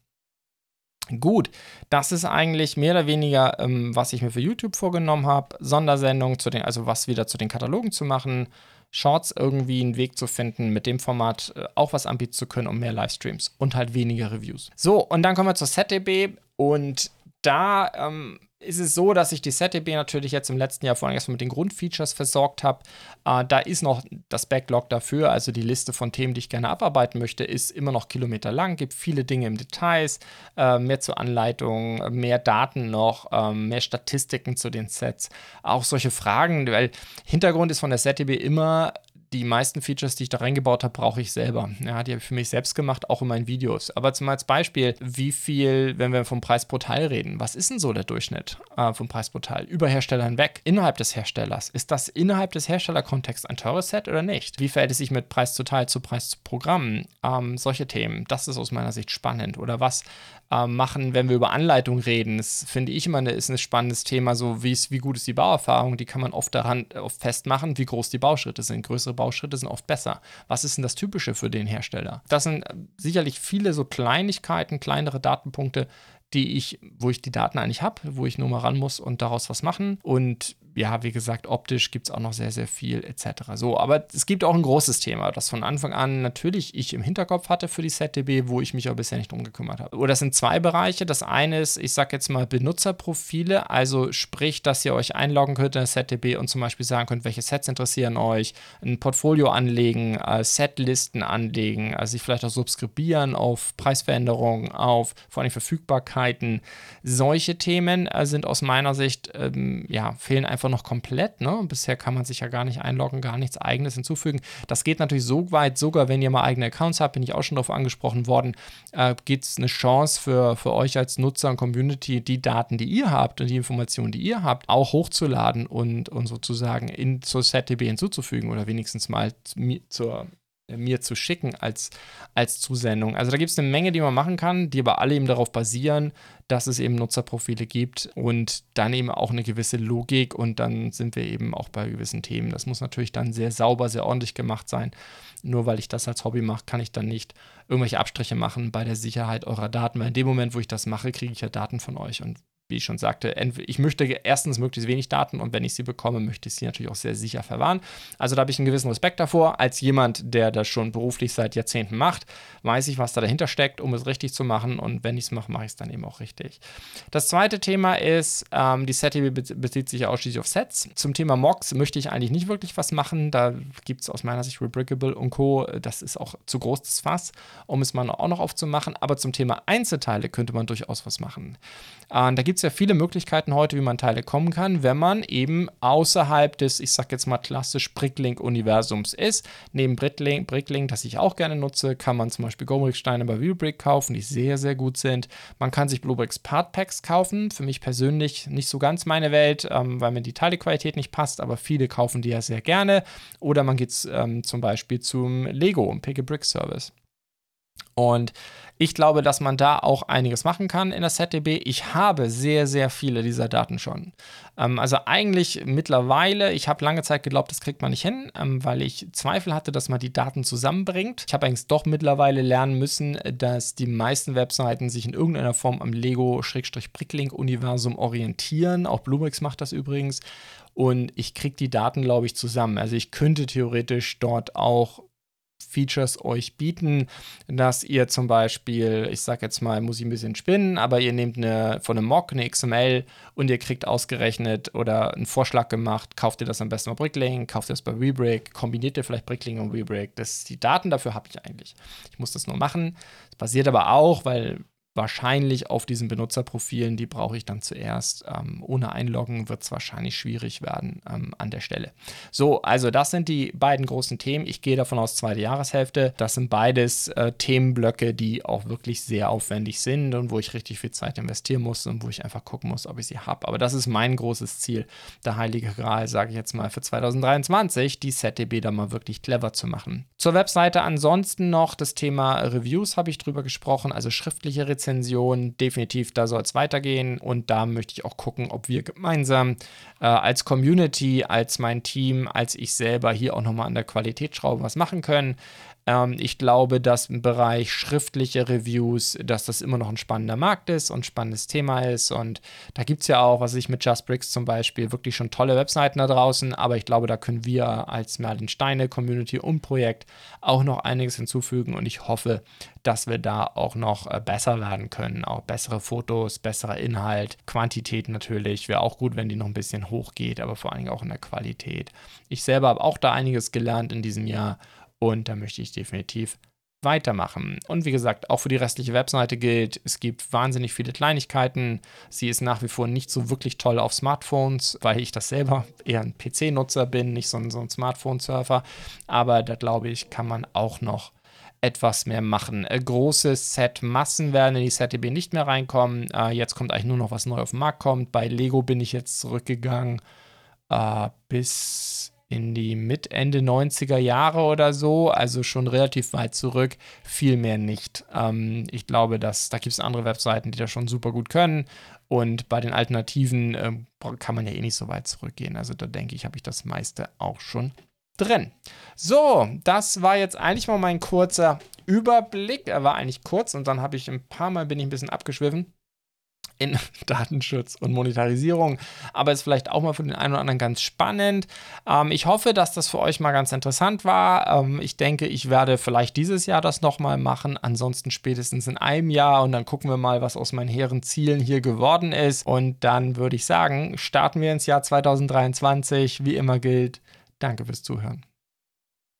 Gut, das ist eigentlich mehr oder weniger, ähm, was ich mir für YouTube vorgenommen habe. Sondersendungen zu den, also was wieder zu den Katalogen zu machen, Shorts irgendwie einen Weg zu finden, mit dem Format äh, auch was anbieten zu können, um mehr Livestreams und halt weniger Reviews. So, und dann kommen wir zur ZDB und da ähm, ist es so, dass ich die ZDB natürlich jetzt im letzten Jahr vor allem erstmal mit den Grundfeatures versorgt habe. Äh, da ist noch das Backlog dafür, also die Liste von Themen, die ich gerne abarbeiten möchte, ist immer noch kilometerlang, gibt viele Dinge im Details, äh, mehr zur Anleitung, mehr Daten noch, äh, mehr Statistiken zu den Sets, auch solche Fragen, weil Hintergrund ist von der ZDB immer die meisten Features, die ich da reingebaut habe, brauche ich selber. Ja, die habe ich für mich selbst gemacht, auch in meinen Videos. Aber zum Beispiel, wie viel, wenn wir vom Preis pro Teil reden, was ist denn so der Durchschnitt äh, vom Preis pro Teil? Über Hersteller hinweg, innerhalb des Herstellers. Ist das innerhalb des Herstellerkontexts ein teures Set oder nicht? Wie verhält es sich mit Preis zu Teil zu Preis zu Programm? Ähm, solche Themen, das ist aus meiner Sicht spannend. Oder was äh, machen, wenn wir über Anleitung reden? Das finde ich immer eine, ist ein spannendes Thema, so wie, wie gut ist die Bauerfahrung? Die kann man oft daran oft festmachen, wie groß die Bauschritte sind. Größere Bauschritte sind oft besser. Was ist denn das Typische für den Hersteller? Das sind äh, sicherlich viele so Kleinigkeiten, kleinere Datenpunkte, die ich, wo ich die Daten eigentlich habe, wo ich nur mal ran muss und daraus was machen. Und ja, wie gesagt, optisch gibt es auch noch sehr, sehr viel etc. So, aber es gibt auch ein großes Thema, das von Anfang an natürlich ich im Hinterkopf hatte für die ZDB, wo ich mich aber bisher nicht drum gekümmert habe. Oder das sind zwei Bereiche. Das eine ist, ich sage jetzt mal Benutzerprofile, also sprich, dass ihr euch einloggen könnt in der ZDB und zum Beispiel sagen könnt, welche Sets interessieren euch, ein Portfolio anlegen, äh, Setlisten anlegen, also sich vielleicht auch subskribieren auf Preisveränderungen, auf vor allem Verfügbarkeiten. Solche Themen äh, sind aus meiner Sicht, ähm, ja, fehlen einfach einfach noch komplett. Ne? Bisher kann man sich ja gar nicht einloggen, gar nichts Eigenes hinzufügen. Das geht natürlich so weit, sogar wenn ihr mal eigene Accounts habt, bin ich auch schon darauf angesprochen worden, äh, gibt es eine Chance für, für euch als Nutzer und Community, die Daten, die ihr habt und die Informationen, die ihr habt, auch hochzuladen und, und sozusagen in, zur ZDB hinzuzufügen oder wenigstens mal zur mir zu schicken als, als Zusendung. Also da gibt es eine Menge, die man machen kann, die aber alle eben darauf basieren, dass es eben Nutzerprofile gibt und dann eben auch eine gewisse Logik und dann sind wir eben auch bei gewissen Themen. Das muss natürlich dann sehr sauber, sehr ordentlich gemacht sein. Nur weil ich das als Hobby mache, kann ich dann nicht irgendwelche Abstriche machen bei der Sicherheit eurer Daten, weil in dem Moment, wo ich das mache, kriege ich ja Daten von euch und wie ich schon sagte, ich möchte erstens möglichst wenig Daten und wenn ich sie bekomme, möchte ich sie natürlich auch sehr sicher verwahren. Also da habe ich einen gewissen Respekt davor. Als jemand, der das schon beruflich seit Jahrzehnten macht, weiß ich, was da dahinter steckt, um es richtig zu machen. Und wenn ich es mache, mache ich es dann eben auch richtig. Das zweite Thema ist, ähm, die SetDB bezieht sich ja ausschließlich auf Sets. Zum Thema Mocks möchte ich eigentlich nicht wirklich was machen. Da gibt es aus meiner Sicht Rebrickable und Co. Das ist auch zu groß, das Fass, um es mal auch noch aufzumachen. Aber zum Thema Einzelteile könnte man durchaus was machen. Äh, da gibt es ja viele Möglichkeiten heute, wie man Teile kommen kann, wenn man eben außerhalb des, ich sag jetzt mal klassisch Bricklink-Universums ist. Neben Bricklink, Bricklink, das ich auch gerne nutze, kann man zum Beispiel Gomrick-Steine bei Viewbrick kaufen, die sehr, sehr gut sind. Man kann sich Bluebricks Part Packs kaufen. Für mich persönlich nicht so ganz meine Welt, ähm, weil mir die Teilequalität nicht passt, aber viele kaufen die ja sehr gerne. Oder man geht ähm, zum Beispiel zum Lego, Pick a Brick Service. Und ich glaube, dass man da auch einiges machen kann in der ZDB. Ich habe sehr, sehr viele dieser Daten schon. Ähm, also eigentlich mittlerweile, ich habe lange Zeit geglaubt, das kriegt man nicht hin, ähm, weil ich Zweifel hatte, dass man die Daten zusammenbringt. Ich habe eigentlich doch mittlerweile lernen müssen, dass die meisten Webseiten sich in irgendeiner Form am Lego-Bricklink-Universum orientieren. Auch Bluebricks macht das übrigens. Und ich kriege die Daten, glaube ich, zusammen. Also ich könnte theoretisch dort auch Features euch bieten, dass ihr zum Beispiel, ich sag jetzt mal, muss ich ein bisschen spinnen, aber ihr nehmt eine, von einem Mock eine XML und ihr kriegt ausgerechnet oder einen Vorschlag gemacht, kauft ihr das am besten bei Bricklink, kauft ihr das bei Rebrick, kombiniert ihr vielleicht Bricklink und Rebrick. Das, die Daten dafür habe ich eigentlich. Ich muss das nur machen. Das passiert aber auch, weil wahrscheinlich auf diesen Benutzerprofilen, die brauche ich dann zuerst. Ähm, ohne Einloggen wird es wahrscheinlich schwierig werden ähm, an der Stelle. So, also das sind die beiden großen Themen. Ich gehe davon aus, zweite Jahreshälfte. Das sind beides äh, Themenblöcke, die auch wirklich sehr aufwendig sind und wo ich richtig viel Zeit investieren muss und wo ich einfach gucken muss, ob ich sie habe. Aber das ist mein großes Ziel, der Heilige Gral, sage ich jetzt mal, für 2023, die ZDB da mal wirklich clever zu machen. Zur Webseite ansonsten noch das Thema Reviews habe ich drüber gesprochen, also schriftliche Rezensionen Rezension. Definitiv, da soll es weitergehen. Und da möchte ich auch gucken, ob wir gemeinsam äh, als Community, als mein Team, als ich selber hier auch nochmal an der Qualitätsschraube was machen können. Ähm, ich glaube, dass im Bereich schriftliche Reviews, dass das immer noch ein spannender Markt ist und ein spannendes Thema ist. Und da gibt es ja auch, was ich mit Just Bricks zum Beispiel, wirklich schon tolle Webseiten da draußen. Aber ich glaube, da können wir als Merlin Steine Community und Projekt auch noch einiges hinzufügen. Und ich hoffe, dass wir da auch noch äh, besser werden können. Auch bessere Fotos, besserer Inhalt, Quantität natürlich. Wäre auch gut, wenn die noch ein bisschen hochgeht, aber vor allen Dingen auch in der Qualität. Ich selber habe auch da einiges gelernt in diesem Jahr und da möchte ich definitiv weitermachen. Und wie gesagt, auch für die restliche Webseite gilt, es gibt wahnsinnig viele Kleinigkeiten. Sie ist nach wie vor nicht so wirklich toll auf Smartphones, weil ich das selber *laughs* eher ein PC-Nutzer bin, nicht so ein, so ein Smartphone-Surfer. Aber da glaube ich, kann man auch noch etwas mehr machen. Äh, große Set-Massen werden in die ZDB nicht mehr reinkommen. Äh, jetzt kommt eigentlich nur noch was neu auf den Markt kommt. Bei Lego bin ich jetzt zurückgegangen äh, bis in die mit Ende 90er Jahre oder so, also schon relativ weit zurück, viel mehr nicht. Ähm, ich glaube, dass da gibt es andere Webseiten, die das schon super gut können. Und bei den Alternativen äh, kann man ja eh nicht so weit zurückgehen. Also da denke ich, habe ich das meiste auch schon drin. So, das war jetzt eigentlich mal mein kurzer Überblick. Er war eigentlich kurz und dann habe ich ein paar Mal bin ich ein bisschen abgeschwiffen in *laughs* Datenschutz und Monetarisierung, aber ist vielleicht auch mal für den einen oder anderen ganz spannend. Ähm, ich hoffe, dass das für euch mal ganz interessant war. Ähm, ich denke, ich werde vielleicht dieses Jahr das nochmal machen, ansonsten spätestens in einem Jahr und dann gucken wir mal, was aus meinen hehren Zielen hier geworden ist. Und dann würde ich sagen, starten wir ins Jahr 2023. Wie immer gilt, danke fürs Zuhören.